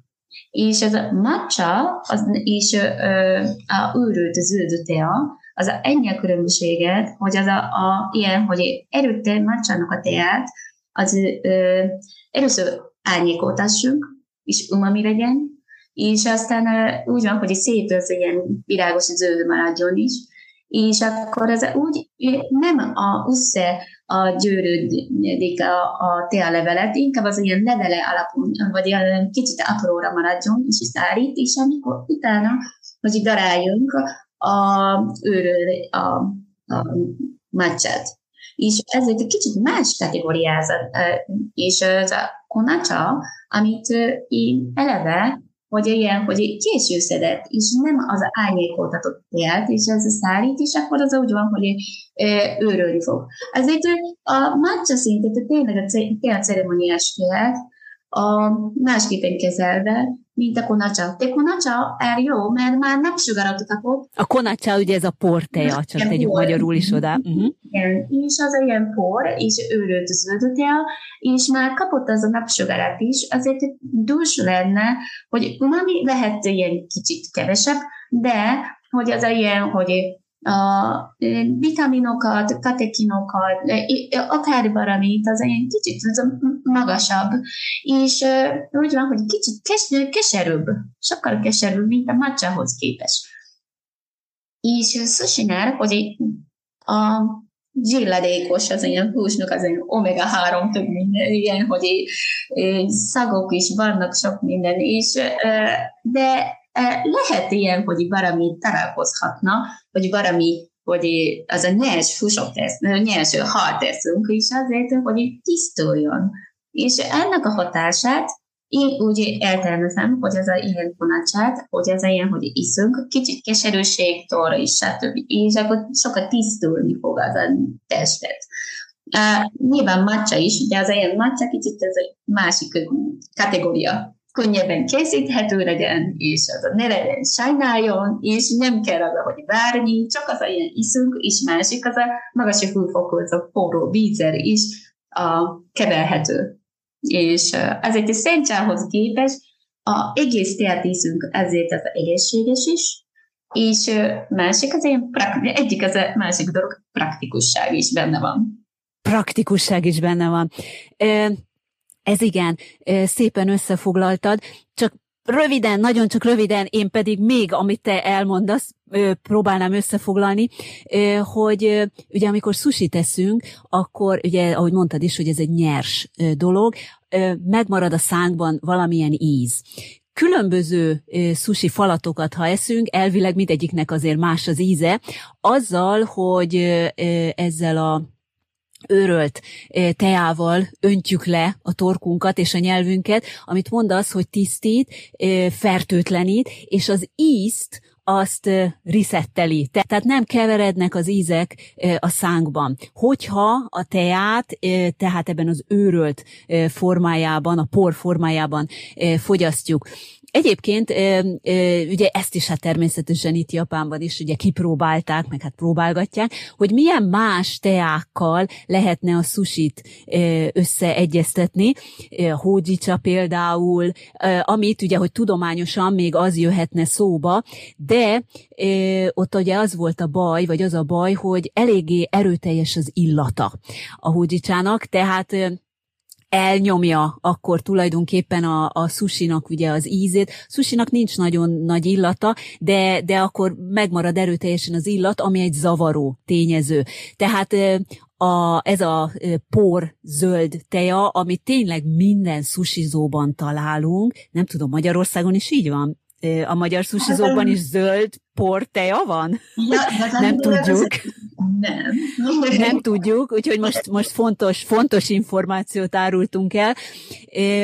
És ez a matcha, az is a őrült zöld tea, az a ennyi a különbséget, hogy az a, a ilyen, hogy erőtte matchának a teát, az ö, először árnyékot és umami legyen, és aztán ö, úgy van, hogy szép az ilyen virágos zöld maradjon is, és akkor ez úgy nem a össze a győrődik a, a tealevelet, inkább az ilyen levele alapú, vagy ilyen kicsit apróra maradjon, és szárít, és amikor utána, hogy daráljunk, a, őről a, a matchát. És ezért egy kicsit más kategóriázat, és az a konacsa, amit én eleve hogy ilyen, hogy késő szedett, és nem az árnyékoltatott teát, és ez a szállít, és akkor az úgy van, hogy őrölni fog. Ezért a matcha szintet, tényleg a ceremoniás teát, a másképpen kezelve, mint a konacsa. De konacsa er jó, mert már napsugarat kapott. A konacsa ugye ez a porteja, csak tegyük por. magyarul is oda. Uh-huh. Igen, és az ilyen por, és őrült zöldötja, és már kapott az a napsugarat is, azért dús lenne, hogy umami lehet ilyen kicsit kevesebb, de hogy az ilyen, hogy a vitaminokat, katekinokat, akár valamit, az egy kicsit magasabb, és úgy van, hogy kicsit kes, keserűbb, sokkal keserűbb, mint a matchához képest. És sushinál, hogy a zsilladékos az ilyen húsnak az ilyen omega-3 több minden, ilyen, hogy szagok is vannak sok minden, és, de lehet ilyen, hogy valami találkozhatna, hogy valami, hogy az a nyers fusok tesz, nyers hal teszünk, és azért, hogy tisztuljon. És ennek a hatását én úgy eltervezem, hogy ez a ilyen kunacsát, hogy ez a ilyen, hogy iszunk, kicsit keserűségtől és stb. És akkor sokat tisztulni fog az a testet. Uh, nyilván matcha is, de az ilyen matcha kicsit ez a másik kategória könnyebben készíthető legyen, és az a ne sajnáljon, és nem kell az, hogy várni, csak az a ilyen iszunk, és másik az a magas a forró vízzel is a keverhető. És ezért a szentsához képest a egész teát iszunk, ezért az egészséges is, és másik az ilyen, egyik az a másik dolog, praktikusság is benne van. Praktikusság is benne van. Ez igen, szépen összefoglaltad, csak röviden, nagyon csak röviden, én pedig még, amit te elmondasz, próbálnám összefoglalni, hogy ugye amikor sushi teszünk, akkor ugye, ahogy mondtad is, hogy ez egy nyers dolog, megmarad a szánkban valamilyen íz. Különböző sushi falatokat, ha eszünk, elvileg mindegyiknek azért más az íze, azzal, hogy ezzel a őrölt teával öntjük le a torkunkat és a nyelvünket, amit mondasz, hogy tisztít, fertőtlenít, és az ízt azt risetteli. Tehát nem keverednek az ízek a szánkban. Hogyha a teát, tehát ebben az őrölt formájában, a por formájában fogyasztjuk. Egyébként ugye ezt is hát természetesen itt Japánban is ugye kipróbálták, meg hát próbálgatják, hogy milyen más teákkal lehetne a susit összeegyeztetni, hódzsicsa például, amit ugye, hogy tudományosan még az jöhetne szóba, de ott ugye az volt a baj, vagy az a baj, hogy eléggé erőteljes az illata a hódzsicsának, tehát elnyomja akkor tulajdonképpen a, a sushinak ugye az ízét. Sushinak nincs nagyon nagy illata, de, de akkor megmarad erőteljesen az illat, ami egy zavaró tényező. Tehát a, ez a por zöld teja, amit tényleg minden susizóban találunk. Nem tudom, Magyarországon is így van? A magyar susizóban is zöld por teja van? Ja, nem tudjuk. Nem. Nem tudjuk, úgyhogy most, most fontos, fontos információt árultunk el,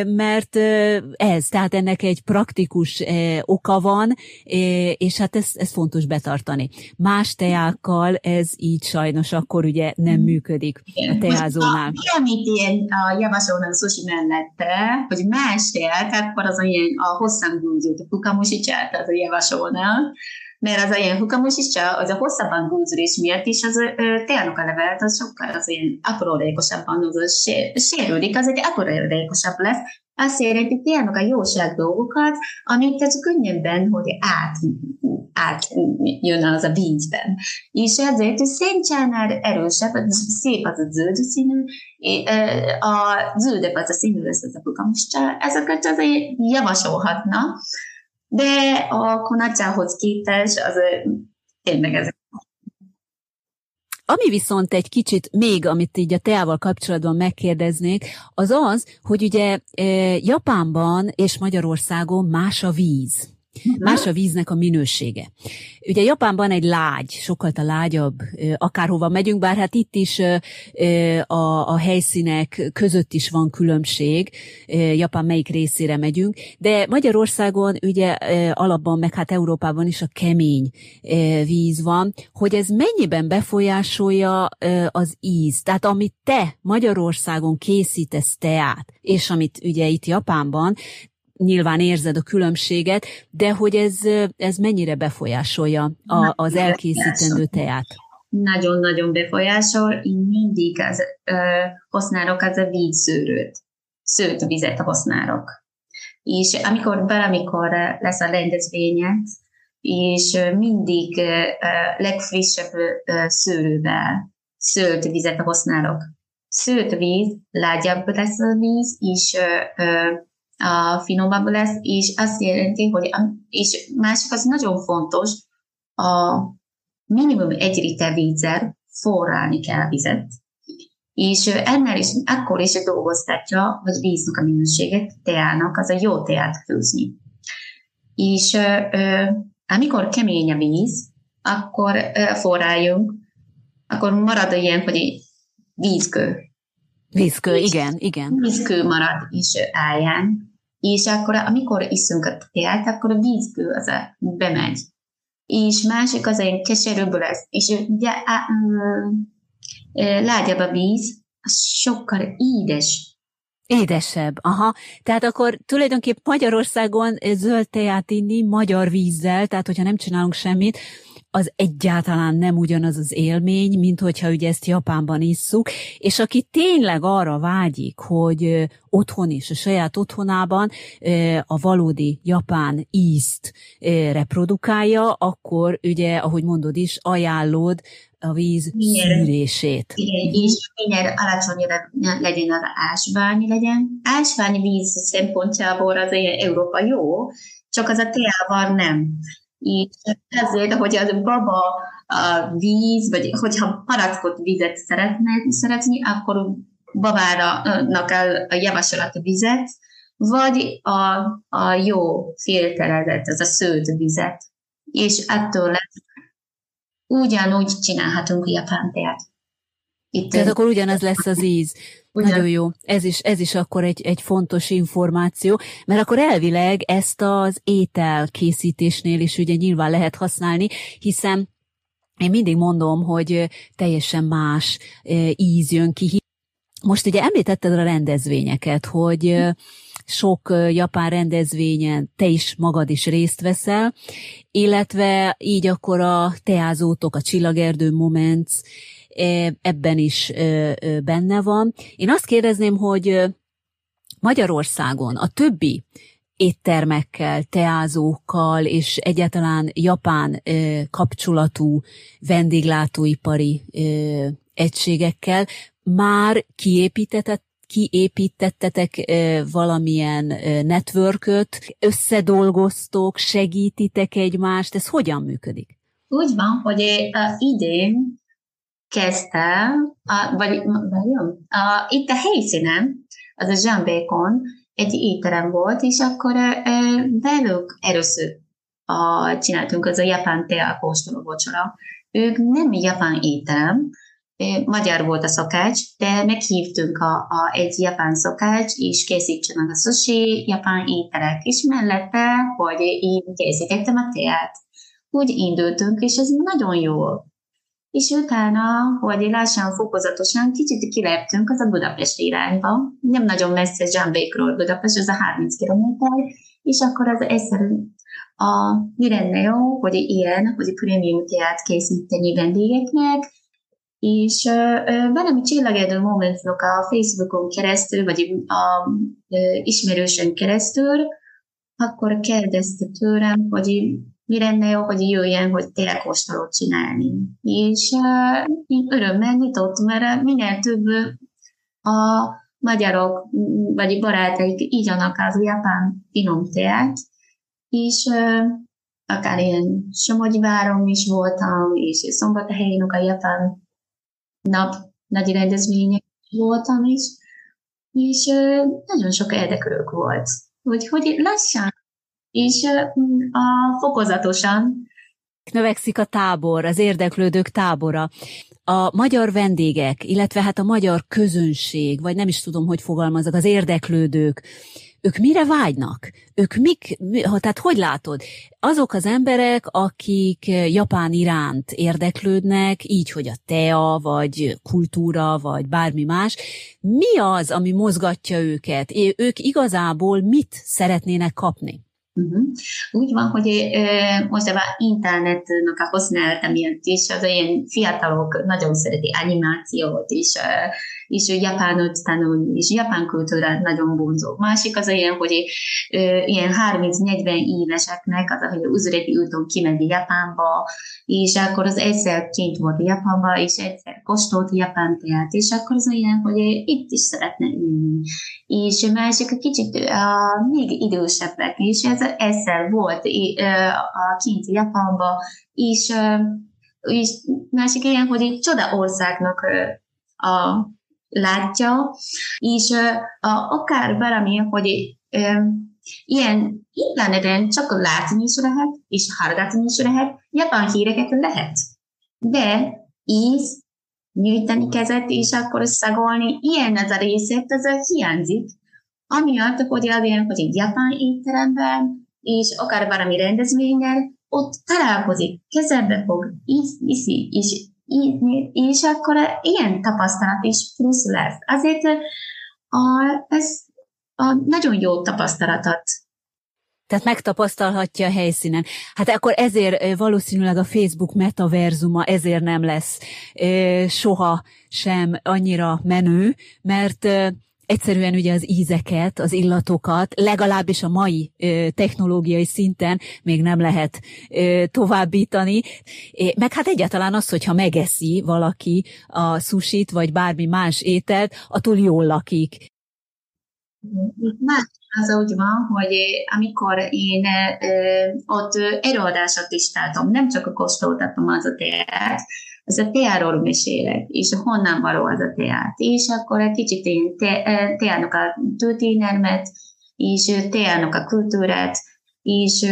mert ez, tehát ennek egy praktikus oka van, és hát ez, ez fontos betartani. Más teákkal ez így sajnos akkor ugye nem mm. működik a teázónál. Mi, amit javasolnak a sushi mellette, hogy más teák, akkor az olyan a hosszan gúzót, a fukamusicsát, az a javasolnak, mert az ilyen hukamusicsa, az a hosszabban gúzulés miatt is, az tényleg a levelet, az sokkal az ilyen aprólékosabban az sérülik, az egy aprólékosabb lesz, azt jelenti tényleg a jóság dolgokat, amit ez könnyebben, hogy át, át jön az a vízben. És ezért a széncsánál erősebb, szép az a zöld színű, a zöldebb az a színű lesz az a fukamuscsa, ezeket azért javasolhatna, de a konacsához képest az tényleg ez ami viszont egy kicsit még, amit így a teával kapcsolatban megkérdeznék, az az, hogy ugye Japánban és Magyarországon más a víz. Más a víznek a minősége. Ugye Japánban egy lágy, sokkal a lágyabb, akárhova megyünk, bár hát itt is a, a helyszínek között is van különbség, Japán melyik részére megyünk, de Magyarországon ugye alapban, meg hát Európában is a kemény víz van, hogy ez mennyiben befolyásolja az íz. Tehát amit te Magyarországon készítesz teát, és amit ugye itt Japánban, nyilván érzed a különbséget, de hogy ez, ez mennyire befolyásolja a, az elkészítendő teát? Nagyon-nagyon befolyásol. Én mindig az, ö, használok az a vízszőrőt. Szőtt vizet használok. És amikor valamikor lesz a rendezvényet, és mindig legfrissebb szőrővel szőtt vizet használok. Szőtt víz, lágyabb lesz a víz, és a finomabb lesz, és azt jelenti, hogy és másik az nagyon fontos, a minimum egy liter vízzel forrálni kell a vizet, és ennél is, akkor is dolgoztatja, hogy víznek a minőséget, teának, az a jó teát főzni. És amikor kemény a víz, akkor forráljunk, akkor marad ilyen, hogy vízkő. Vízkő, igen, igen. Vízkő marad is állján, és akkor amikor iszunk a teát, akkor a vízkő az a bemegy. És másik az egy keserűbb lesz, és ugye á, lágyabb a víz, az sokkal édes. Édesebb, aha. Tehát akkor tulajdonképp Magyarországon zöld teát inni magyar vízzel, tehát hogyha nem csinálunk semmit, az egyáltalán nem ugyanaz az élmény, mint hogyha ugye ezt Japánban isszuk, és aki tényleg arra vágyik, hogy otthon is, a saját otthonában a valódi japán ízt reprodukálja, akkor ugye, ahogy mondod is, ajánlod a víz minél, szűrését. Igen, és minél alacsonyra legyen az ásvány legyen. Ásvány víz szempontjából az Európa jó, csak az a teával nem. És ezért, hogy az baba a víz, vagy hogyha palackot vizet szeretne, szeretni, akkor babára kell javasolat a vizet, vagy a, a jó filterezett, az a szőt vizet. És ettől lesz ugyanúgy csinálhatunk japán teát. Itt Tehát akkor ugyanaz lesz az íz. Ugyan. Nagyon jó. Ez is, ez is akkor egy, egy fontos információ, mert akkor elvileg ezt az étel készítésnél is ugye nyilván lehet használni, hiszen én mindig mondom, hogy teljesen más íz jön ki. Most ugye említetted a rendezvényeket, hogy sok japán rendezvényen te is magad is részt veszel, illetve így akkor a teázótok, a Csillagerdő Moments, ebben is benne van. Én azt kérdezném, hogy Magyarországon a többi éttermekkel, teázókkal és egyáltalán japán kapcsolatú vendéglátóipari egységekkel már kiépítetett kiépítettetek valamilyen networköt, összedolgoztok, segítitek egymást, ez hogyan működik? Úgy van, hogy idén kezdtem, a, vagy, vagy a, itt a helyszínen, az a Bacon, egy étterem volt, és akkor velük először a, csináltunk az a japán tea kóstoló vacsora. Ők nem japán étterem, magyar volt a szakács, de meghívtunk a, a, egy japán szakács, és készítsen meg a sushi, japán ételek, és mellette, hogy én készítettem a teát. Úgy indultunk, és ez nagyon jó. És utána, hogy lassan, fokozatosan kicsit kiléptünk az a Budapest irányba. Nem nagyon messze Zsámbékról Budapest, az a 30 km, és akkor az egyszerű. A, mi lenne jó, hogy ilyen, hogy prémium teát készíteni vendégeknek, és valami csillagedő momentumok a Facebookon keresztül, vagy a uh, ismerősen keresztül, akkor kérdezte tőlem, hogy mi lenne jó, hogy jöjjen, hogy télkóstolót csinálni. És uh, örömmel nyitott, mert minél több a magyarok, vagy barátaik így annak az japán finom teát, és uh, akár ilyen Somogyi is voltam, és Szombathelyen a japán nap nagy rendezvények voltam is, és nagyon sok érdeklők volt. Úgyhogy lassan, és a fokozatosan Növekszik a tábor, az érdeklődők tábora. A magyar vendégek, illetve hát a magyar közönség, vagy nem is tudom, hogy fogalmazok, az érdeklődők ők mire vágynak? Ők mik, mi, tehát hogy látod? Azok az emberek, akik Japán iránt érdeklődnek, így, hogy a tea, vagy kultúra, vagy bármi más, mi az, ami mozgatja őket? Ők igazából mit szeretnének kapni? Uh-huh. Úgy van, hogy most a internetnek a használata miatt is az ilyen fiatalok nagyon szereti animációt is, és japánot tanulni, és japán kultúra nagyon vonzó. Másik az olyan, hogy ilyen 30-40 éveseknek az, hogy üzleti úton kimegy Japánba, és akkor az egyszer kint volt Japánba, és egyszer kóstolt Japán teát, és akkor az olyan, hogy itt is szeretne ülni. És másik a kicsit uh, még idősebbek, és ez egyszer volt a kint Japánba, és, és másik ilyen, hogy egy csoda országnak a látja, és uh, akár valami, hogy uh, ilyen interneten csak látni is lehet, és hallgatni is lehet, japán híreket lehet. De íz, nyújtani kezet, és akkor szagolni, ilyen ez a részét, ez a hiányzik. Amiatt, hogy ilyen, hogy egy japán étteremben, és akár valami rendezvényen, ott találkozik, kezembe fog, íz, iszi, és ízni, és akkor ilyen tapasztalat is plusz lesz. Azért a, ez a nagyon jó tapasztalatot tehát megtapasztalhatja a helyszínen. Hát akkor ezért valószínűleg a Facebook metaverzuma ezért nem lesz soha sem annyira menő, mert egyszerűen ugye az ízeket, az illatokat legalábbis a mai technológiai szinten még nem lehet továbbítani. Meg hát egyáltalán az, hogyha megeszi valaki a susit, vagy bármi más ételt, attól jól lakik. Más az úgy van, hogy amikor én ott előadásot is tartom, nem csak a kóstoltatom az teát, az a teáról mesélek, és honnan való az a teát. És akkor egy kicsit én te, teának a történelmet, és teának a kultúrát, és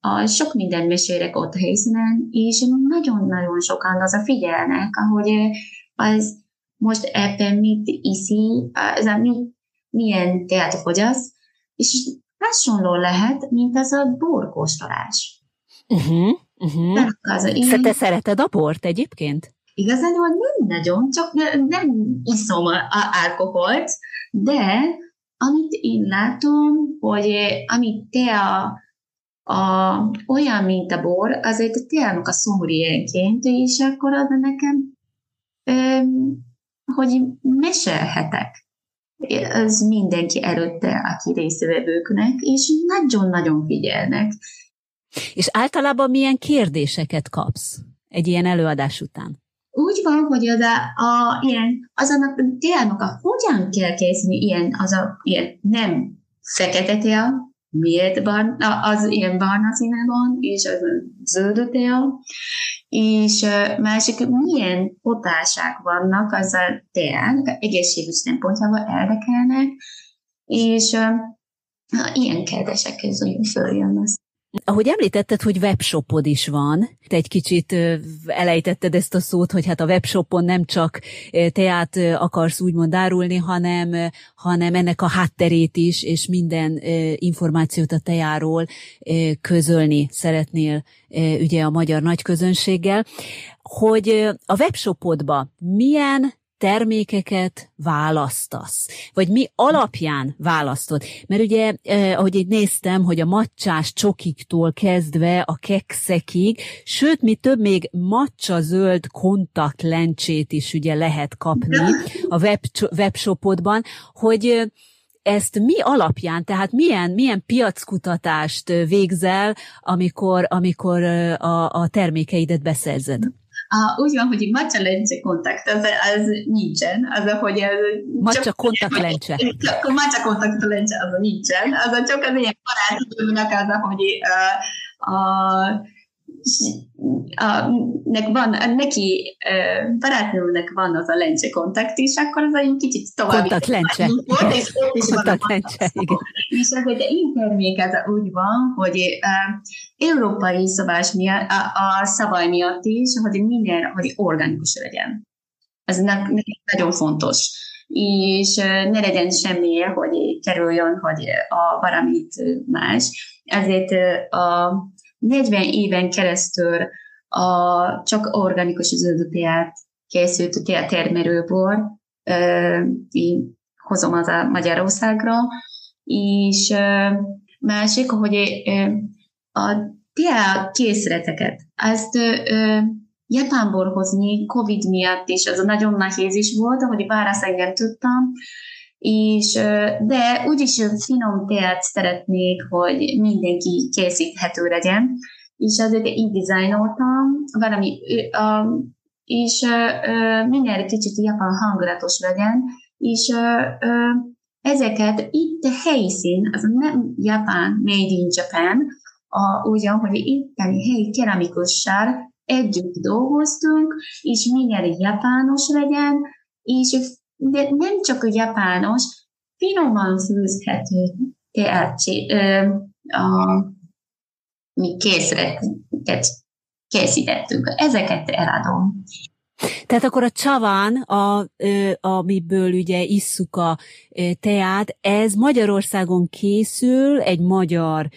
a sok minden mesélek ott helyszínen, és nagyon-nagyon sokan az a figyelnek, ahogy az most ebben mit iszi, az a mit, milyen teát fogyasz, és hasonló lehet, mint az a borkóstolás. Uh-huh. Uh-huh. Én... Te szereted a bort egyébként? Igazán nem nagyon, csak nem iszom a, a alkoholt, de amit én látom, hogy amit te a, a, olyan, mint a bor, azért a teának a szomorú ilyenként, és akkor az nekem, öm, hogy mesélhetek az mindenki előtte, aki részvevőknek, és nagyon-nagyon figyelnek. És általában milyen kérdéseket kapsz egy ilyen előadás után? Úgy van, hogy az a, a ilyen, az annak a hogyan kell készíteni ilyen, az a ilyen nem fekete tea, miért barna, az ilyen barna színe van, és az zöld tea, és másik, milyen hatásák vannak az a teák, egészségügy szempontjából érdekelnek, és ilyen kérdésekhez följön az. Ahogy említetted, hogy webshopod is van, te egy kicsit elejtetted ezt a szót, hogy hát a webshopon nem csak teát akarsz úgymond árulni, hanem, hanem ennek a hátterét is, és minden információt a teáról közölni szeretnél ugye a magyar nagyközönséggel, hogy a webshopodba milyen termékeket választasz? Vagy mi alapján választod? Mert ugye, eh, ahogy így néztem, hogy a macsás csokiktól kezdve a kekszekig, sőt, mi több még macsa zöld kontaktlencsét is ugye lehet kapni a web, webshopodban, hogy eh, ezt mi alapján, tehát milyen, milyen piackutatást végzel, amikor, amikor eh, a, a termékeidet beszerzed? Uh, úgy van, hogy macsa lencse kontakt, az, az nincsen, az, hogy ez... Macsa kontakt lencse. Akkor macsa kontakt lencse, az nincsen, az csak az ilyen barátomnak az, hogy uh, a a, nek van, neki barátnőnek van az a lencse kontakt is, akkor az egy kicsit tovább. Kontakt lencse. És ott is kontakt lencse, igen. És az egy én termék az úgy van, hogy uh, európai szabás miatt, a, a szabály miatt is, hogy minden, hogy organikus legyen. Ez nekem nagyon fontos és ne legyen semmi, hogy kerüljön, hogy a valamit más. Ezért a 40 éven keresztül a, csak organikus zöldteát készült én hozom az a Magyarországra, és másik, hogy a tea készleteket, ezt Japánból hozni Covid miatt is, az nagyon nehéz is volt, ahogy válasz engem tudtam, és, de úgyis finom teát szeretnék, hogy mindenki készíthető legyen, és azért így dizájnoltam, valami, és minél kicsit japán hangulatos legyen, és ezeket itt a helyszín, az nem Japán, made in Japan, a, ugyan, hogy itteni helyi keramikussal együtt dolgoztunk, és minél japános legyen, és de nem csak a japános, finoman főzhető teácsi, a, mi készítettünk. Ezeket eladom. Tehát akkor a csaván, a, amiből ugye isszuk a teát, ez Magyarországon készül egy magyar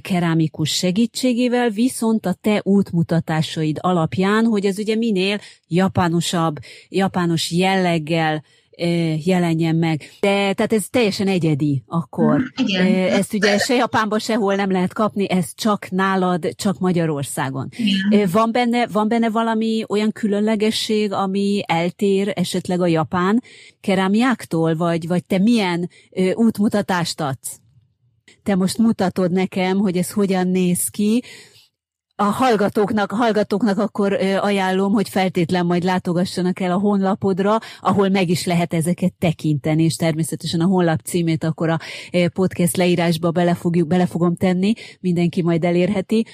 kerámikus segítségével, viszont a te útmutatásaid alapján, hogy ez ugye minél japánosabb, japános jelleggel jelenjen meg. De tehát ez teljesen egyedi akkor. Mm, igen. Ezt ugye se Japánban sehol nem lehet kapni, ez csak nálad, csak Magyarországon. Igen. Van benne, van benne valami olyan különlegesség, ami eltér esetleg a japán kerámiáktól, vagy, vagy te milyen útmutatást adsz? Te most mutatod nekem, hogy ez hogyan néz ki, a hallgatóknak, a hallgatóknak akkor ajánlom, hogy feltétlen majd látogassanak el a honlapodra, ahol meg is lehet ezeket tekinteni, és természetesen a honlap címét akkor a podcast leírásba bele, fogjuk, bele fogom tenni, mindenki majd elérheti.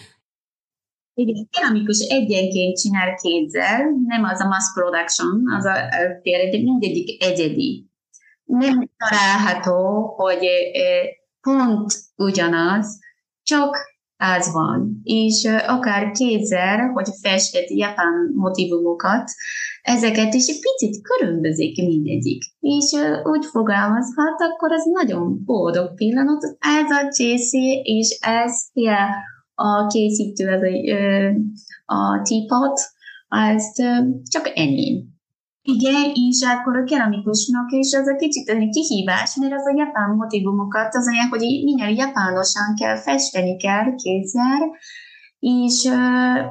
Igen, keramikus egyenként csinál kézzel, nem az a mass production, az a, tényleg mindegyik egyedi. Nem található, hogy pont ugyanaz, csak az van. És akár kézzel, hogy festett japán motivumokat, ezeket is egy picit különbözik mindegyik. És úgy fogalmazhat, akkor az nagyon boldog pillanat. Ez a Jesse, és ez ja, a készítő, ez a, a teapot, ez csak ennyi. Igen, és a keramikusnak is az a kicsit egy kihívás, mert az a japán motivumokat, az olyan, hogy minél japánosan kell festeni kell kézzel, és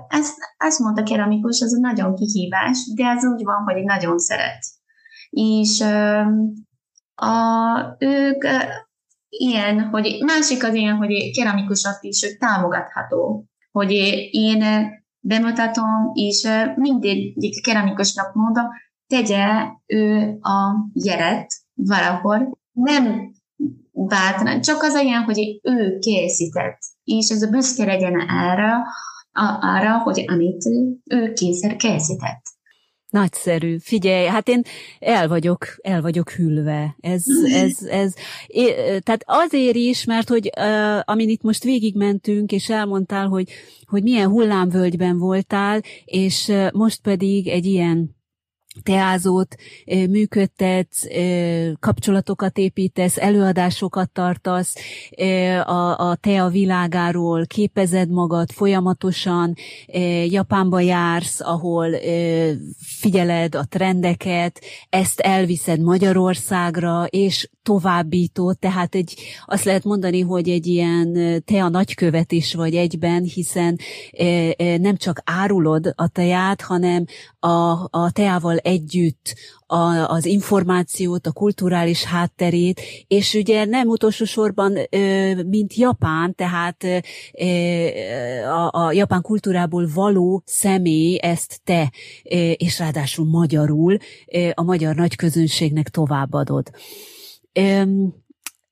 ezt, ezt mondta keramikus, a nagyon kihívás, de ez úgy van, hogy nagyon szeret. És a, ők ilyen, hogy másik az ilyen, hogy keramikusat is támogatható, hogy én bemutatom, és mindegyik keramikusnak mondom, tegye ő a jelet valahol, nem bátran, csak az olyan, hogy ő készített, és ez a büszke legyen erre, arra, hogy amit ő kényszer készített. Nagyszerű. Figyelj, hát én el vagyok, el vagyok hűlve. Ez, ez, ez, é, tehát azért is, mert hogy uh, amin itt most végigmentünk, és elmondtál, hogy, hogy milyen hullámvölgyben voltál, és uh, most pedig egy ilyen teázót működtetsz, kapcsolatokat építesz, előadásokat tartasz, a, a tea világáról képezed magad folyamatosan, Japánba jársz, ahol figyeled a trendeket, ezt elviszed Magyarországra, és továbbító, tehát egy, azt lehet mondani, hogy egy ilyen tea nagykövet is vagy egyben, hiszen nem csak árulod a teát, hanem a, a teával együtt a, az információt, a kulturális hátterét, és ugye nem utolsó sorban, mint Japán, tehát a, a japán kultúrából való személy ezt te, és ráadásul magyarul a magyar nagyközönségnek továbbadod.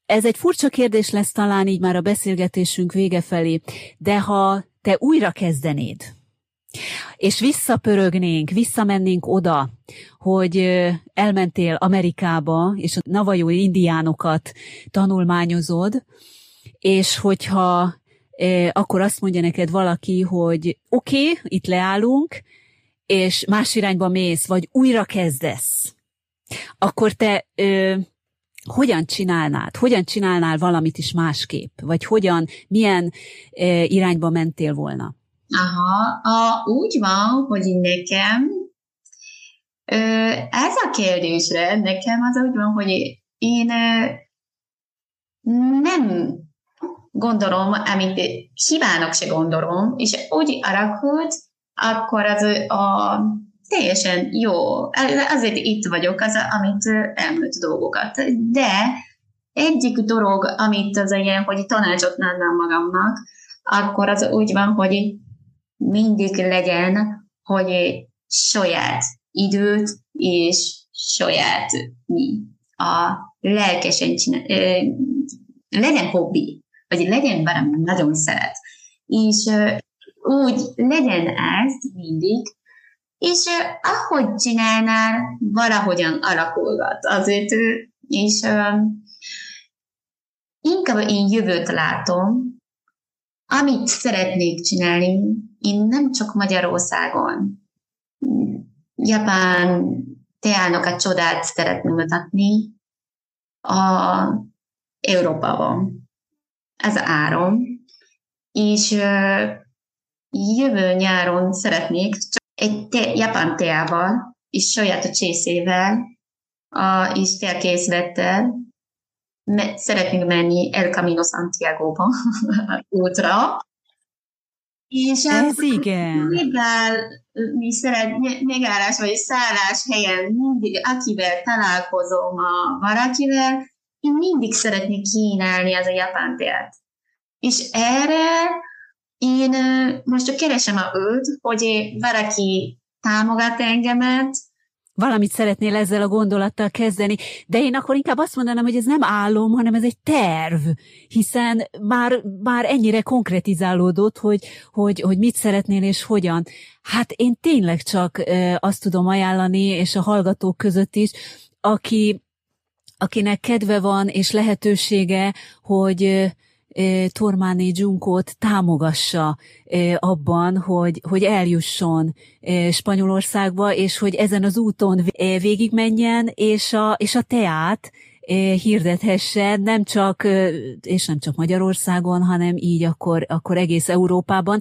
Ez egy furcsa kérdés lesz talán így már a beszélgetésünk vége felé, de ha te újra kezdenéd, és visszapörögnénk, visszamennénk oda, hogy elmentél Amerikába, és a navajó indiánokat tanulmányozod, és hogyha akkor azt mondja neked valaki, hogy oké, okay, itt leállunk, és más irányba mész, vagy újra kezdesz, akkor te hogyan csinálnád? Hogyan csinálnál valamit is másképp? Vagy hogyan, milyen ö, irányba mentél volna? Aha, a, úgy van, hogy nekem ö, ez a kérdésre, nekem az úgy van, hogy én ö, nem gondolom, amit hibának se gondolom, és úgy alakult, akkor az a teljesen jó. Azért itt vagyok, az, amit elmúlt dolgokat. De egyik dolog, amit az ilyen, hogy tanácsot adnám magamnak, akkor az úgy van, hogy mindig legyen, hogy saját időt és saját mi a lelkesen csinál, legyen hobbi, vagy legyen valami nagyon szeret. És úgy legyen ez mindig, és ahogy csinálnál, valahogyan alakulgat. Azért, és inkább én jövőt látom, amit szeretnék csinálni, én nem csak Magyarországon, Japán teának a csodát szeretném mutatni a Európában. Ez áron. És jövő nyáron szeretnék egy te, japán teával, és saját csészével, a, és felkészlettel me, szeretnénk menni El Camino Santiago-ba útra. És Ez igen. Megáll, mi szeret, megállás vagy szállás helyen mindig, akivel találkozom a valakivel, én mindig szeretnék kínálni az a japán teát. És erre én most csak keresem a őt, hogy valaki támogat engemet, valamit szeretnél ezzel a gondolattal kezdeni, de én akkor inkább azt mondanám, hogy ez nem álom, hanem ez egy terv, hiszen már, már ennyire konkretizálódott, hogy, hogy, hogy mit szeretnél és hogyan. Hát én tényleg csak azt tudom ajánlani, és a hallgatók között is, aki, akinek kedve van és lehetősége, hogy Tormáné Junkót támogassa abban, hogy, hogy eljusson Spanyolországba, és hogy ezen az úton végigmenjen, és a, és a teát hirdethesse nem csak, és nem csak Magyarországon, hanem így akkor, akkor egész Európában,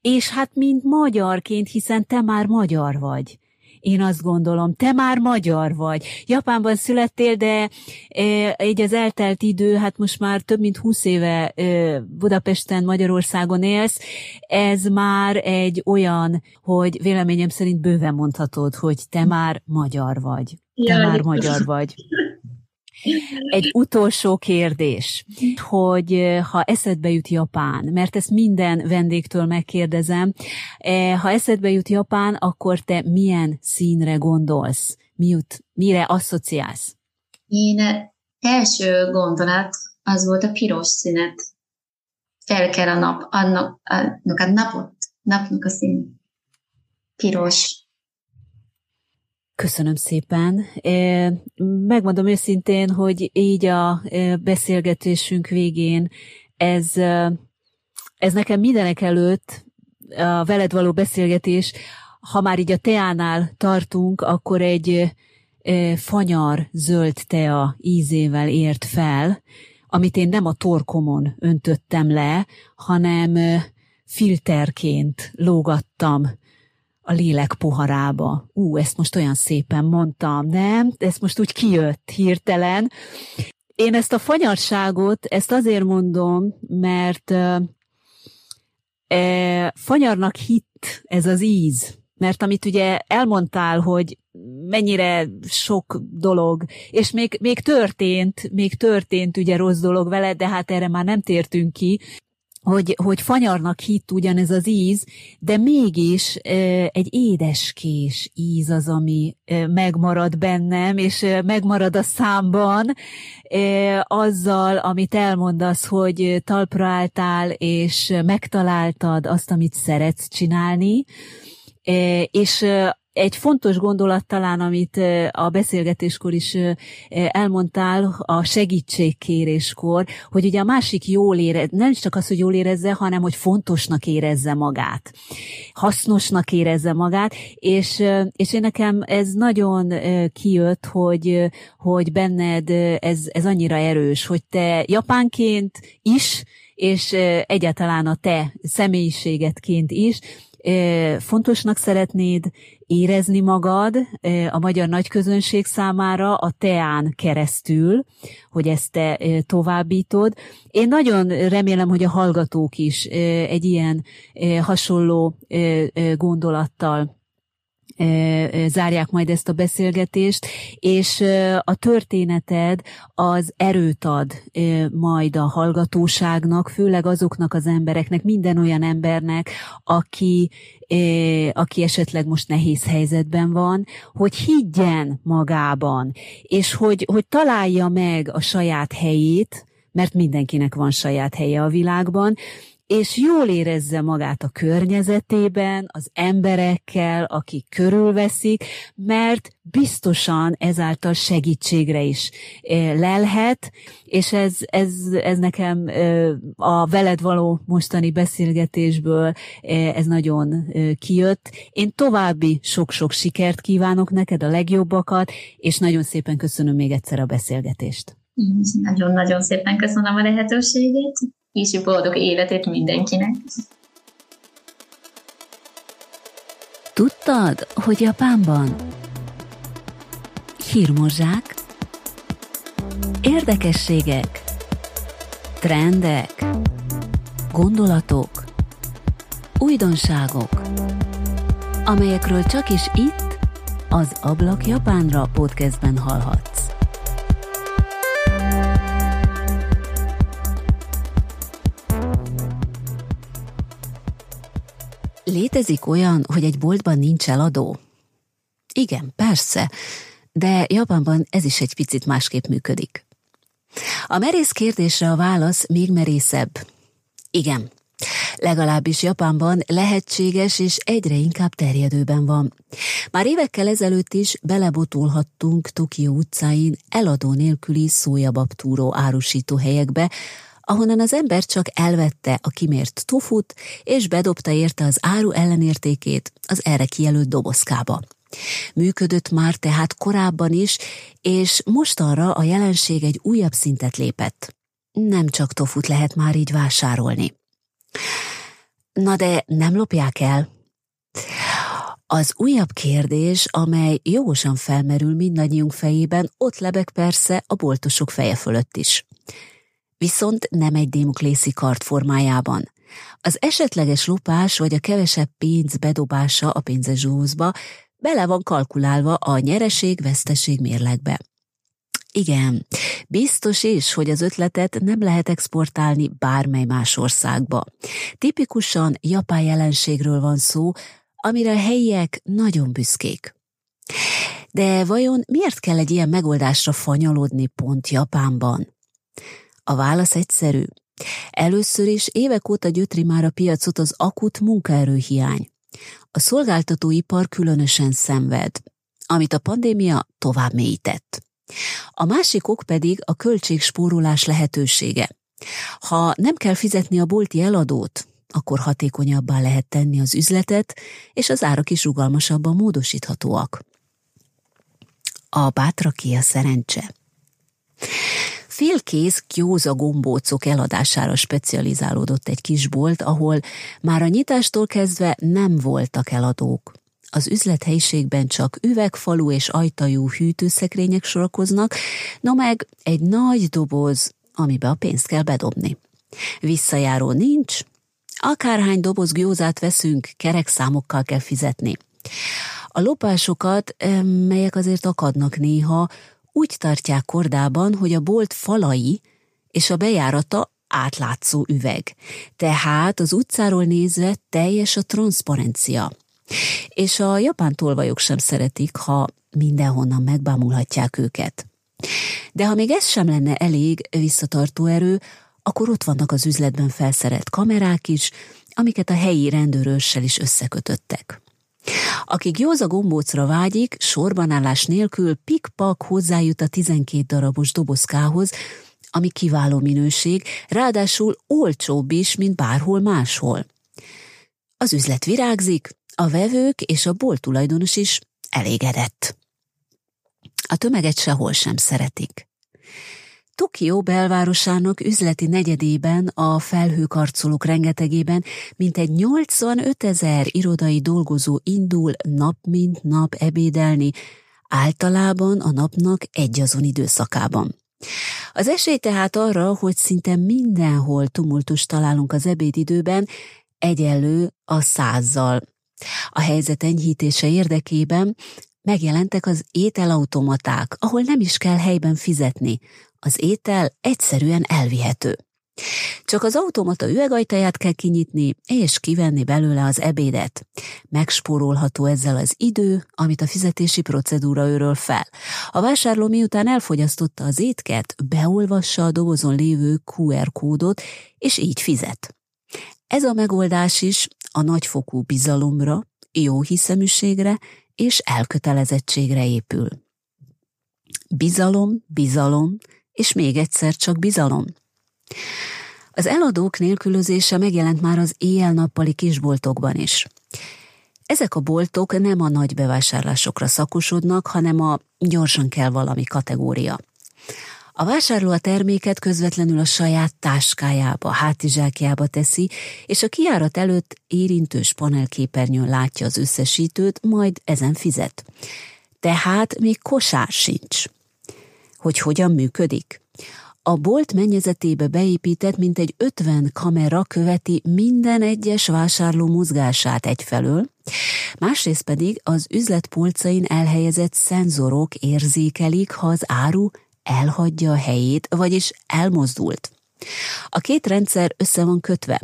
és hát mint magyarként, hiszen te már magyar vagy én azt gondolom. Te már magyar vagy. Japánban születtél, de e, így az eltelt idő, hát most már több mint húsz éve e, Budapesten, Magyarországon élsz. Ez már egy olyan, hogy véleményem szerint bőven mondhatod, hogy te már magyar vagy. Te Jaj. már magyar vagy. Egy utolsó kérdés, hogy eh, ha eszedbe jut Japán, mert ezt minden vendégtől megkérdezem, eh, ha eszedbe jut Japán, akkor te milyen színre gondolsz? Mi mire asszociálsz? Én első gondolat az volt a piros színet. Fel kell a nap, annak, annak a napot, napnak a szín. Piros. Köszönöm szépen. Megmondom őszintén, hogy így a beszélgetésünk végén ez, ez nekem mindenek előtt a veled való beszélgetés, ha már így a teánál tartunk, akkor egy fanyar zöld tea ízével ért fel, amit én nem a torkomon öntöttem le, hanem filterként lógattam a lélek poharába. Ú, ezt most olyan szépen mondtam, nem? Ez most úgy kijött hirtelen. Én ezt a fanyarságot, ezt azért mondom, mert e, fanyarnak hit ez az íz, mert amit ugye elmondtál, hogy mennyire sok dolog, és még, még történt, még történt ugye rossz dolog vele, de hát erre már nem tértünk ki, hogy, hogy fanyarnak hitt ugyanez az íz, de mégis egy édeskés íz az, ami megmarad bennem, és megmarad a számban azzal, amit elmondasz, hogy talpra álltál, és megtaláltad azt, amit szeretsz csinálni, és egy fontos gondolat talán, amit a beszélgetéskor is elmondtál, a segítségkéréskor, hogy ugye a másik jól érez, nem csak az, hogy jól érezze, hanem hogy fontosnak érezze magát, hasznosnak érezze magát, és, és én nekem ez nagyon kijött, hogy, hogy benned ez, ez annyira erős, hogy te japánként is, és egyáltalán a te személyiségetként is fontosnak szeretnéd érezni magad a magyar nagyközönség számára a teán keresztül, hogy ezt te továbbítod. Én nagyon remélem, hogy a hallgatók is egy ilyen hasonló gondolattal zárják majd ezt a beszélgetést, és a történeted az erőt ad majd a hallgatóságnak, főleg azoknak az embereknek, minden olyan embernek, aki, aki esetleg most nehéz helyzetben van, hogy higgyen magában, és hogy, hogy találja meg a saját helyét, mert mindenkinek van saját helye a világban, és jól érezze magát a környezetében, az emberekkel, akik körülveszik, mert biztosan ezáltal segítségre is lelhet, és ez, ez, ez nekem a veled való mostani beszélgetésből ez nagyon kijött. Én további sok-sok sikert kívánok neked, a legjobbakat, és nagyon szépen köszönöm még egyszer a beszélgetést. Nagyon-nagyon szépen köszönöm a lehetőségét és boldog életét mindenkinek. Tudtad, hogy Japánban? Hírmozsák, érdekességek, trendek, gondolatok, újdonságok, amelyekről csak is itt, az Ablak Japánra podcastben hallhatsz. Létezik olyan, hogy egy boltban nincs eladó? Igen, persze, de Japánban ez is egy picit másképp működik. A merész kérdésre a válasz még merészebb. Igen, legalábbis Japánban lehetséges és egyre inkább terjedőben van. Már évekkel ezelőtt is belebotulhattunk Tokió utcáin eladó nélküli szójababtúró árusító helyekbe, ahonnan az ember csak elvette a kimért tufut, és bedobta érte az áru ellenértékét az erre kijelölt dobozkába. Működött már tehát korábban is, és most arra a jelenség egy újabb szintet lépett. Nem csak tofut lehet már így vásárolni. Na de nem lopják el? Az újabb kérdés, amely jogosan felmerül mindannyiunk fejében, ott lebeg persze a boltosok feje fölött is viszont nem egy démoklészi kart formájában. Az esetleges lopás vagy a kevesebb pénz bedobása a pénzesúzba bele van kalkulálva a nyereség-veszteség mérlegbe. Igen, biztos is, hogy az ötletet nem lehet exportálni bármely más országba. Tipikusan japán jelenségről van szó, amire a helyiek nagyon büszkék. De vajon miért kell egy ilyen megoldásra fanyalodni pont Japánban? A válasz egyszerű. Először is évek óta gyötri már a piacot az akut munkaerőhiány. A szolgáltatóipar különösen szenved, amit a pandémia tovább mélyített. A másik ok pedig a költségspórolás lehetősége. Ha nem kell fizetni a bolti eladót, akkor hatékonyabbá lehet tenni az üzletet, és az árak is rugalmasabban módosíthatóak. A bátraki a szerencse. Félkész kjóza gombócok eladására specializálódott egy kisbolt, ahol már a nyitástól kezdve nem voltak eladók. Az üzlethelyiségben csak üvegfalú és ajtajú hűtőszekrények sorakoznak, no meg egy nagy doboz, amibe a pénzt kell bedobni. Visszajáró nincs, akárhány doboz gjózát veszünk, kerek számokkal kell fizetni. A lopásokat, melyek azért akadnak néha, úgy tartják kordában, hogy a bolt falai és a bejárata átlátszó üveg. Tehát az utcáról nézve teljes a transzparencia. És a japán tolvajok sem szeretik, ha mindenhonnan megbámulhatják őket. De ha még ez sem lenne elég visszatartó erő, akkor ott vannak az üzletben felszerelt kamerák is, amiket a helyi rendőrössel is összekötöttek. Aki józa gombócra vágyik, sorbanállás nélkül pikpak hozzájut a 12 darabos dobozkához, ami kiváló minőség, ráadásul olcsóbb is, mint bárhol máshol. Az üzlet virágzik, a vevők és a bolt tulajdonos is elégedett. A tömeget sehol sem szeretik. Tokió belvárosának üzleti negyedében, a felhőkarcolók rengetegében mintegy 85 ezer irodai dolgozó indul nap mint nap ebédelni, általában a napnak egyazon időszakában. Az esély tehát arra, hogy szinte mindenhol tumultus találunk az ebédidőben, egyenlő a százzal. A helyzet enyhítése érdekében megjelentek az ételautomaták, ahol nem is kell helyben fizetni, az étel egyszerűen elvihető. Csak az automata üvegajtaját kell kinyitni, és kivenni belőle az ebédet. Megspórolható ezzel az idő, amit a fizetési procedúra őről fel. A vásárló miután elfogyasztotta az étket, beolvassa a dobozon lévő QR kódot, és így fizet. Ez a megoldás is a nagyfokú bizalomra, jó hiszeműségre és elkötelezettségre épül. Bizalom, bizalom, és még egyszer csak bizalom. Az eladók nélkülözése megjelent már az éjjel-nappali kisboltokban is. Ezek a boltok nem a nagy bevásárlásokra szakosodnak, hanem a gyorsan kell valami kategória. A vásárló a terméket közvetlenül a saját táskájába, hátizsákjába teszi, és a kiárat előtt érintős panelképernyőn látja az összesítőt, majd ezen fizet. Tehát még kosár sincs hogy hogyan működik. A bolt mennyezetébe beépített mintegy 50 kamera követi minden egyes vásárló mozgását egyfelől, másrészt pedig az üzletpolcain elhelyezett szenzorok érzékelik, ha az áru elhagyja a helyét, vagyis elmozdult. A két rendszer össze van kötve.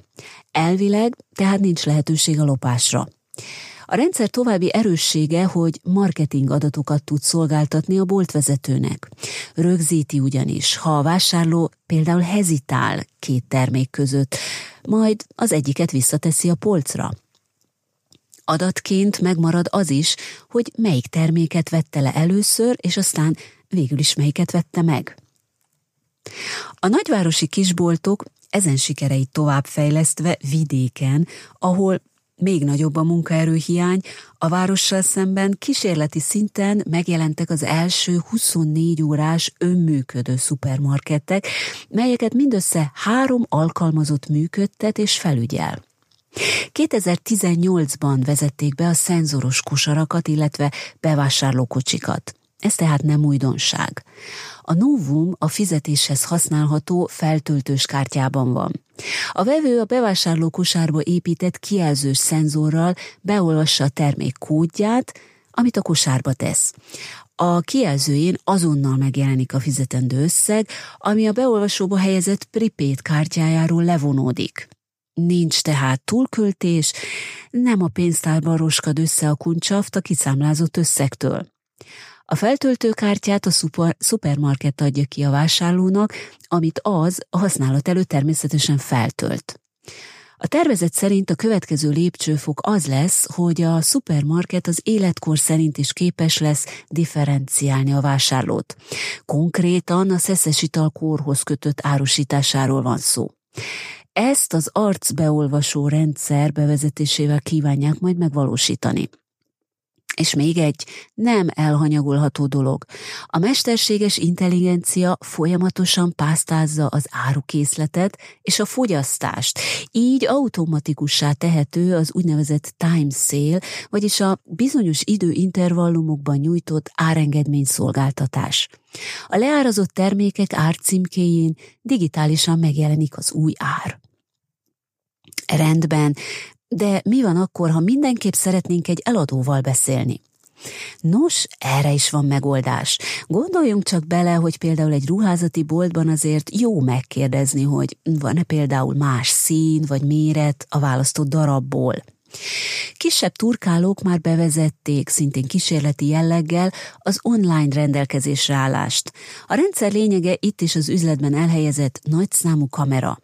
Elvileg tehát nincs lehetőség a lopásra. A rendszer további erőssége, hogy marketing adatokat tud szolgáltatni a boltvezetőnek. Rögzíti ugyanis, ha a vásárló például hezitál két termék között, majd az egyiket visszateszi a polcra. Adatként megmarad az is, hogy melyik terméket vette le először, és aztán végül is melyiket vette meg. A nagyvárosi kisboltok ezen sikereit továbbfejlesztve vidéken, ahol még nagyobb a munkaerőhiány, a várossal szemben kísérleti szinten megjelentek az első 24 órás önműködő szupermarketek, melyeket mindössze három alkalmazott működtet és felügyel. 2018-ban vezették be a szenzoros kosarakat, illetve bevásárlókocsikat. Ez tehát nem újdonság. A novum a fizetéshez használható feltöltős kártyában van. A vevő a bevásárló kosárba épített kijelzős szenzorral beolvassa a termék kódját, amit a kosárba tesz. A kijelzőjén azonnal megjelenik a fizetendő összeg, ami a beolvasóba helyezett prepaid kártyájáról levonódik. Nincs tehát túlköltés, nem a pénztárban roskad össze a kuncsaft a kiszámlázott összegtől. A feltöltőkártyát a szuper, szupermarket adja ki a vásárlónak, amit az a használat előtt természetesen feltölt. A tervezet szerint a következő lépcsőfok az lesz, hogy a szupermarket az életkor szerint is képes lesz differenciálni a vásárlót. Konkrétan a szeszes ital kórhoz kötött árusításáról van szó. Ezt az arcbeolvasó rendszer bevezetésével kívánják majd megvalósítani. És még egy nem elhanyagolható dolog. A mesterséges intelligencia folyamatosan pásztázza az árukészletet és a fogyasztást. Így automatikussá tehető az úgynevezett time sale, vagyis a bizonyos időintervallumokban nyújtott árengedmény szolgáltatás. A leárazott termékek árcímkéjén digitálisan megjelenik az új ár. Rendben, de mi van akkor, ha mindenképp szeretnénk egy eladóval beszélni? Nos, erre is van megoldás. Gondoljunk csak bele, hogy például egy ruházati boltban azért jó megkérdezni, hogy van-e például más szín vagy méret a választott darabból. Kisebb turkálók már bevezették, szintén kísérleti jelleggel, az online rendelkezésre állást. A rendszer lényege itt is az üzletben elhelyezett nagyszámú kamera.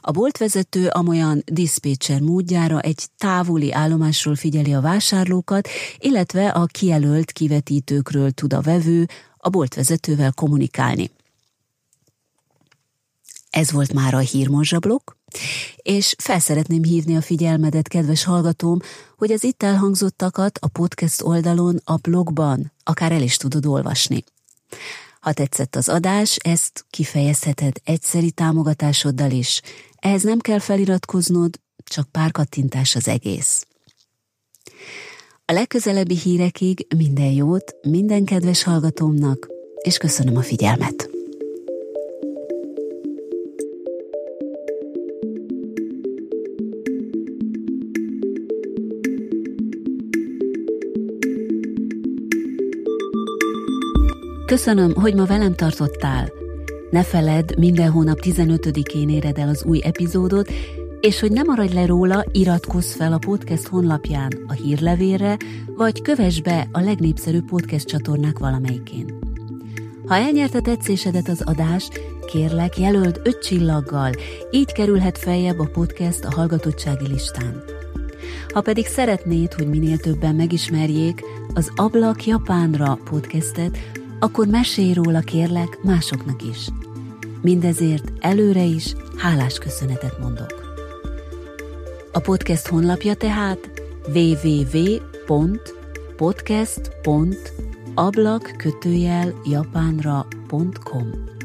A boltvezető amolyan diszpécser módjára egy távoli állomásról figyeli a vásárlókat, illetve a kijelölt kivetítőkről tud a vevő a boltvezetővel kommunikálni. Ez volt már a hírmorzsablok, és felszeretném hívni a figyelmedet, kedves hallgatóm, hogy az itt elhangzottakat a podcast oldalon, a blogban akár el is tudod olvasni. Ha tetszett az adás, ezt kifejezheted egyszeri támogatásoddal is. Ehhez nem kell feliratkoznod, csak pár kattintás az egész. A legközelebbi hírekig minden jót minden kedves hallgatómnak, és köszönöm a figyelmet! Köszönöm, hogy ma velem tartottál. Ne feledd, minden hónap 15-én éred el az új epizódot, és hogy ne maradj le róla, iratkozz fel a podcast honlapján a hírlevélre, vagy kövess be a legnépszerűbb podcast csatornák valamelyikén. Ha elnyerte tetszésedet az adás, kérlek jelöld öt csillaggal, így kerülhet feljebb a podcast a hallgatottsági listán. Ha pedig szeretnéd, hogy minél többen megismerjék az Ablak Japánra podcastet, akkor mesélj róla kérlek másoknak is. Mindezért előre is hálás köszönetet mondok. A podcast honlapja tehát www.podcast.ablak japánra.com